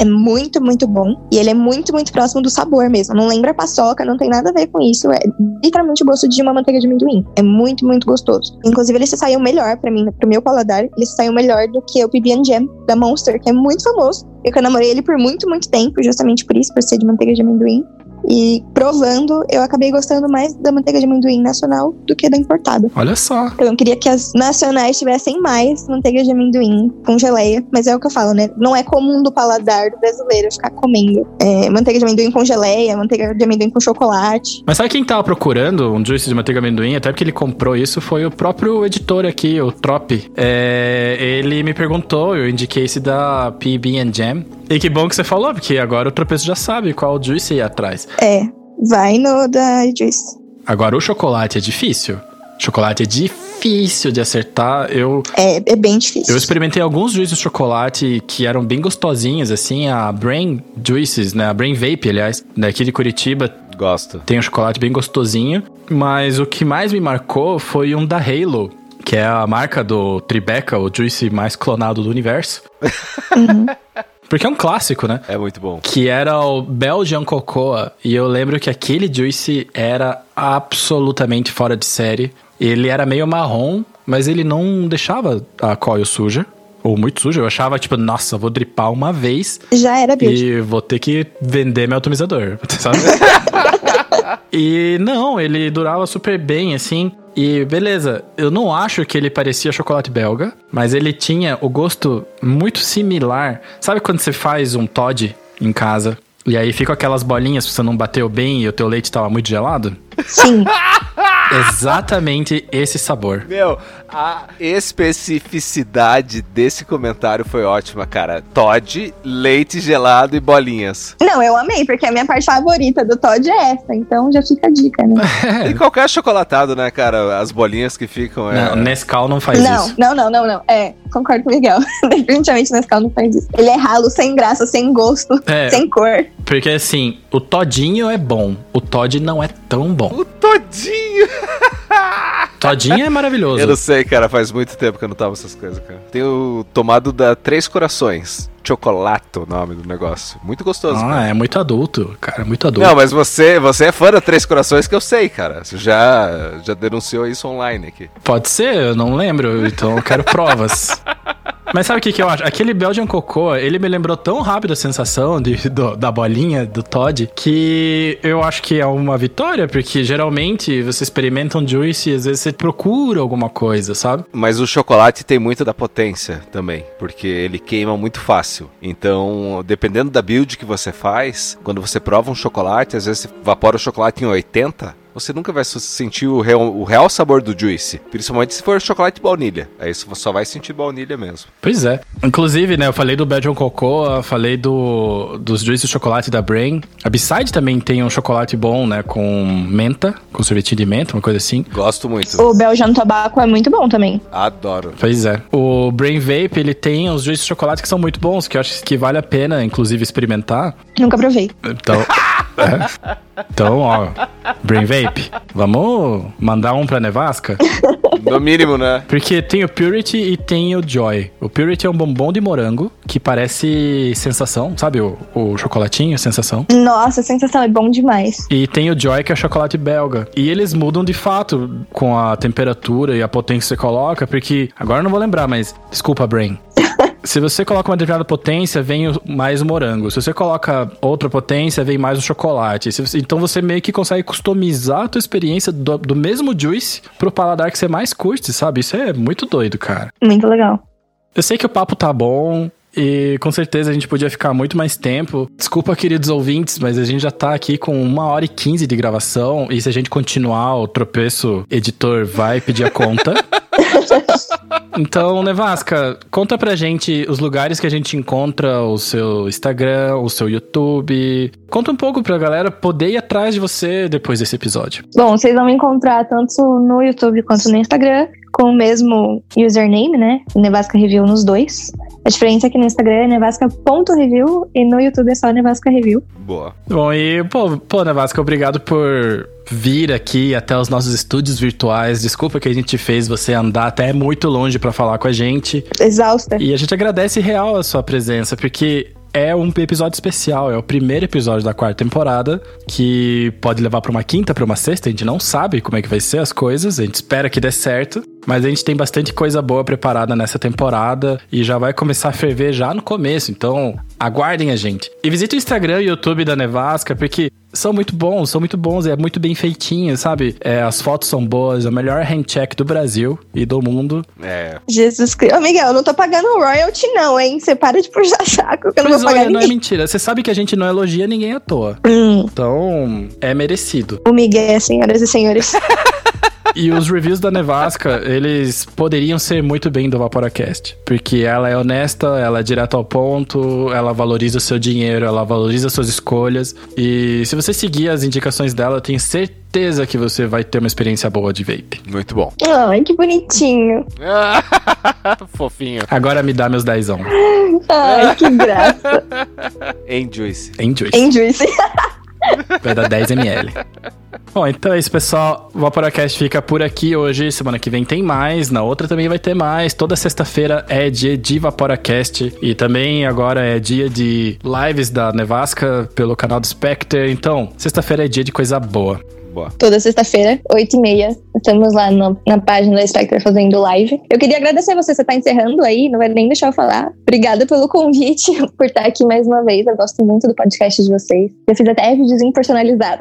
É muito, muito bom. E ele é muito, muito próximo do sabor mesmo. Não lembra paçoca, não tem nada a ver com isso. É literalmente o gosto de uma manteiga de amendoim. É muito, muito gostoso. Inclusive, ele se saiu melhor pra mim, pro meu paladar. Ele se saiu melhor do que o PB Jam da Monster, que é muito famoso. Eu namorei ele por muito, muito tempo, justamente por isso, por ser de manteiga de amendoim. E provando, eu acabei gostando mais da manteiga de amendoim nacional do que da importada. olha só. Então eu queria que as nacionais tivessem mais manteiga de amendoim com geleia. Mas é o que eu falo, né? Não é comum do paladar do brasileiro ficar comendo é, manteiga de amendoim com geleia, manteiga de amendoim com chocolate. Mas sabe quem tava procurando um juice de manteiga amendoim? Até porque ele comprou isso, foi o próprio editor aqui, o Trop. É, ele me perguntou, eu indiquei esse da PB Jam. E que bom que você falou, porque agora o tropeço já sabe qual juice ir atrás. É, vai no da Juice. Agora o chocolate é difícil. Chocolate é difícil de acertar. Eu, É, é bem difícil. eu experimentei alguns juices de chocolate que eram bem gostosinhos, assim, a Brain Juices, né? A Brain Vape, aliás, daqui de Curitiba, Gosto. tem um chocolate bem gostosinho. Mas o que mais me marcou foi um da Halo, que é a marca do Tribeca, o juice mais clonado do universo. Uhum. Porque é um clássico, né? É muito bom. que era o Belgian Cocoa. E eu lembro que aquele juice era absolutamente fora de série. Ele era meio marrom, mas ele não deixava a coil suja. Ou muito suja. Eu achava, tipo, nossa, vou dripar uma vez Já era build. e vou ter que vender meu atomizador, sabe? e não, ele durava super bem, assim. E beleza, eu não acho que ele parecia chocolate belga, mas ele tinha o gosto muito similar. Sabe quando você faz um Todd em casa. E aí ficam aquelas bolinhas se você não bateu bem e o teu leite tava muito gelado. Sim. Exatamente esse sabor. Meu, a especificidade desse comentário foi ótima, cara. Todd, leite gelado e bolinhas. Não, eu amei, porque a minha parte favorita do Todd é essa, então já fica a dica, né? E qualquer chocolatado, né, cara? As bolinhas que ficam. É... Não, Nescau não faz não, isso. não, não, não, não. É, concordo com o Miguel. Definitivamente Nescau não faz isso. Ele é ralo, sem graça, sem gosto, É. sem cor. Porque assim, o todinho é bom, o Todd não é tão bom. O Todinho! Todinho é maravilhoso. Eu não sei, cara. Faz muito tempo que eu não tava essas coisas, cara. Tenho tomado da Três Corações. Chocolate, o nome do negócio. Muito gostoso, cara. Ah, é muito adulto, cara, muito adulto. Não, mas você, você é fã da Três Corações que eu sei, cara. Você já, já denunciou isso online aqui. Pode ser, eu não lembro, então eu quero provas. Mas sabe o que, que eu acho? Aquele Belgian Cocô, ele me lembrou tão rápido a sensação de, do- da bolinha, do Todd, que eu acho que é uma vitória, porque geralmente você experimenta um juice e às vezes você procura alguma coisa, sabe? Mas o chocolate tem muito da potência também, porque ele queima muito fácil. Então, dependendo da build que você faz, quando você prova um chocolate, às vezes você evapora o chocolate em 80, você nunca vai sentir o real, o real sabor do juice. Principalmente se for chocolate de baunilha. Aí você só vai sentir baunilha mesmo. Pois é. Inclusive, né, eu falei do Belgian Cocoa, falei do, dos juices de chocolate da Brain. A Beside também tem um chocolate bom, né, com menta, com sorvetinho de menta, uma coisa assim. Gosto muito. O Belgian Tobacco é muito bom também. Adoro. Pois é. O Brain Vape, ele tem os juices de chocolate que são muito bons, que eu acho que vale a pena, inclusive, experimentar. Nunca provei. Então, é. Então, ó, Brain Vape, vamos mandar um pra Nevasca? No mínimo, né? Porque tem o Purity e tem o Joy. O Purity é um bombom de morango que parece sensação, sabe? O, o chocolatinho, sensação. Nossa, a sensação é bom demais. E tem o Joy, que é o chocolate belga. E eles mudam de fato com a temperatura e a potência que você coloca, porque agora eu não vou lembrar, mas desculpa, Brain. Se você coloca uma determinada potência, vem mais o morango. Se você coloca outra potência, vem mais o chocolate. Você- então você meio que consegue customizar a tua experiência do, do mesmo juice pro paladar que você mais curte, sabe? Isso é muito doido, cara. Muito legal. Eu sei que o papo tá bom. E com certeza a gente podia ficar muito mais tempo. Desculpa, queridos ouvintes, mas a gente já tá aqui com uma hora e quinze de gravação. E se a gente continuar, o tropeço editor vai pedir a conta. Então, Nevasca, conta pra gente os lugares que a gente encontra o seu Instagram, o seu YouTube. Conta um pouco pra galera poder ir atrás de você depois desse episódio. Bom, vocês vão me encontrar tanto no YouTube quanto no Instagram com o mesmo username, né? Nevasca Review nos dois. A diferença é que no Instagram é nevasca.review e no YouTube é só Nevasca Review. Boa. Bom, e pô, pô, Nevasca, obrigado por vir aqui até os nossos estúdios virtuais. Desculpa que a gente fez você andar até muito longe pra falar com a gente. Exausta. E a gente agradece real a sua presença, porque é um episódio especial, é o primeiro episódio da quarta temporada, que pode levar pra uma quinta, pra uma sexta, a gente não sabe como é que vai ser as coisas, a gente espera que dê certo, mas a gente tem bastante coisa boa preparada nessa temporada e já vai começar a ferver já no começo, então aguardem a gente. E visite o Instagram e o YouTube da Nevasca, porque são muito bons, são muito bons, é muito bem feitinho, sabe? É, as fotos são boas, é o melhor handcheck do Brasil e do mundo. É. Jesus Cristo. Ô, Miguel, eu não tô pagando royalty, não, hein? Você para de puxar saco, que eu não Mas vou pagar olha, não é mentira. Você sabe que a gente não elogia ninguém à toa. Hum, Então, é merecido. o Miguel, senhoras e senhores. E os reviews da Nevasca, eles poderiam ser muito bem do Vaporacast. Porque ela é honesta, ela é direto ao ponto, ela valoriza o seu dinheiro, ela valoriza as suas escolhas. E se você seguir as indicações dela, eu tenho certeza que você vai ter uma experiência boa de vape. Muito bom. Ai, que bonitinho. Fofinho. Agora me dá meus dezão. Ai, que graça. Em Juice. Em Juice. Hein, Juice? Vai dar 10 ml. Bom, então é isso, pessoal. O Vaporacast fica por aqui hoje. Semana que vem tem mais. Na outra também vai ter mais. Toda sexta-feira é dia de Vaporacast. E também agora é dia de lives da Nevasca pelo canal do Spectre. Então, sexta-feira é dia de coisa boa. Boa. Toda sexta-feira, 8h30. Estamos lá no- na página da Spectre fazendo live. Eu queria agradecer você, você tá encerrando aí, não vai nem deixar eu falar. Obrigada pelo convite, por estar aqui mais uma vez. Eu gosto muito do podcast de vocês. Eu fiz até videozinho personalizado,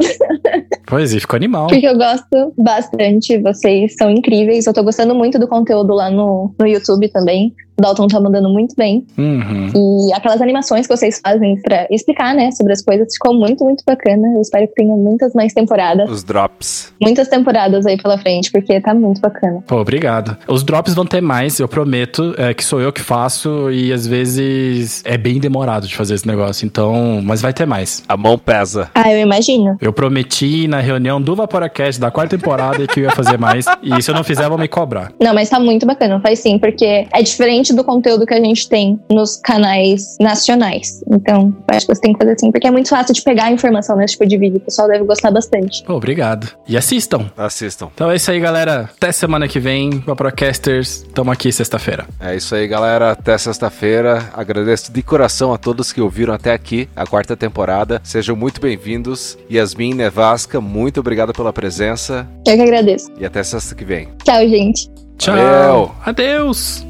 Pois é, ficou animal. porque eu gosto bastante. Vocês são incríveis. Eu tô gostando muito do conteúdo lá no, no YouTube também. O Dalton tá mandando muito bem. Uhum. E aquelas animações que vocês fazem pra explicar, né, sobre as coisas, ficou muito, muito bacana. Eu espero que tenha muitas mais temporadas. Os drops. Muitas temporadas aí pela frente, porque tá muito bacana. Pô, obrigado. Os drops vão ter mais, eu prometo, é, que sou eu que faço e às vezes é bem demorado de fazer esse negócio, então, mas vai ter mais. A mão pesa. Ah, eu imagino. Eu prometi na reunião do Vaporacast da quarta temporada que eu ia fazer mais, e se eu não fizer, vão me cobrar. Não, mas tá muito bacana, faz sim, porque é diferente do conteúdo que a gente tem nos canais nacionais. Então, eu acho que você tem que fazer assim, porque é muito fácil de pegar a informação nesse tipo de vídeo. O pessoal deve gostar bastante. Pô, obrigado. E assistam. Assistam. Então é isso aí, galera. Até semana que vem, Vaporacasters. Tamo aqui sexta-feira. É isso aí, galera. Até sexta-feira. Agradeço de coração a todos que ouviram até aqui a quarta temporada. Sejam muito bem-vindos. Yasmin Nevasca, muito obrigado pela presença. Eu que agradeço. E até sexta que vem. Tchau, gente. Tchau. Valeu. Adeus.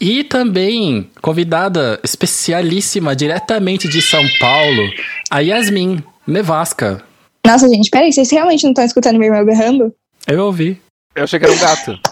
E também convidada especialíssima diretamente de São Paulo, a Yasmin Nevasca. Nossa, gente, peraí, vocês realmente não estão escutando meu irmão berrando? Eu ouvi. Eu achei que era um gato.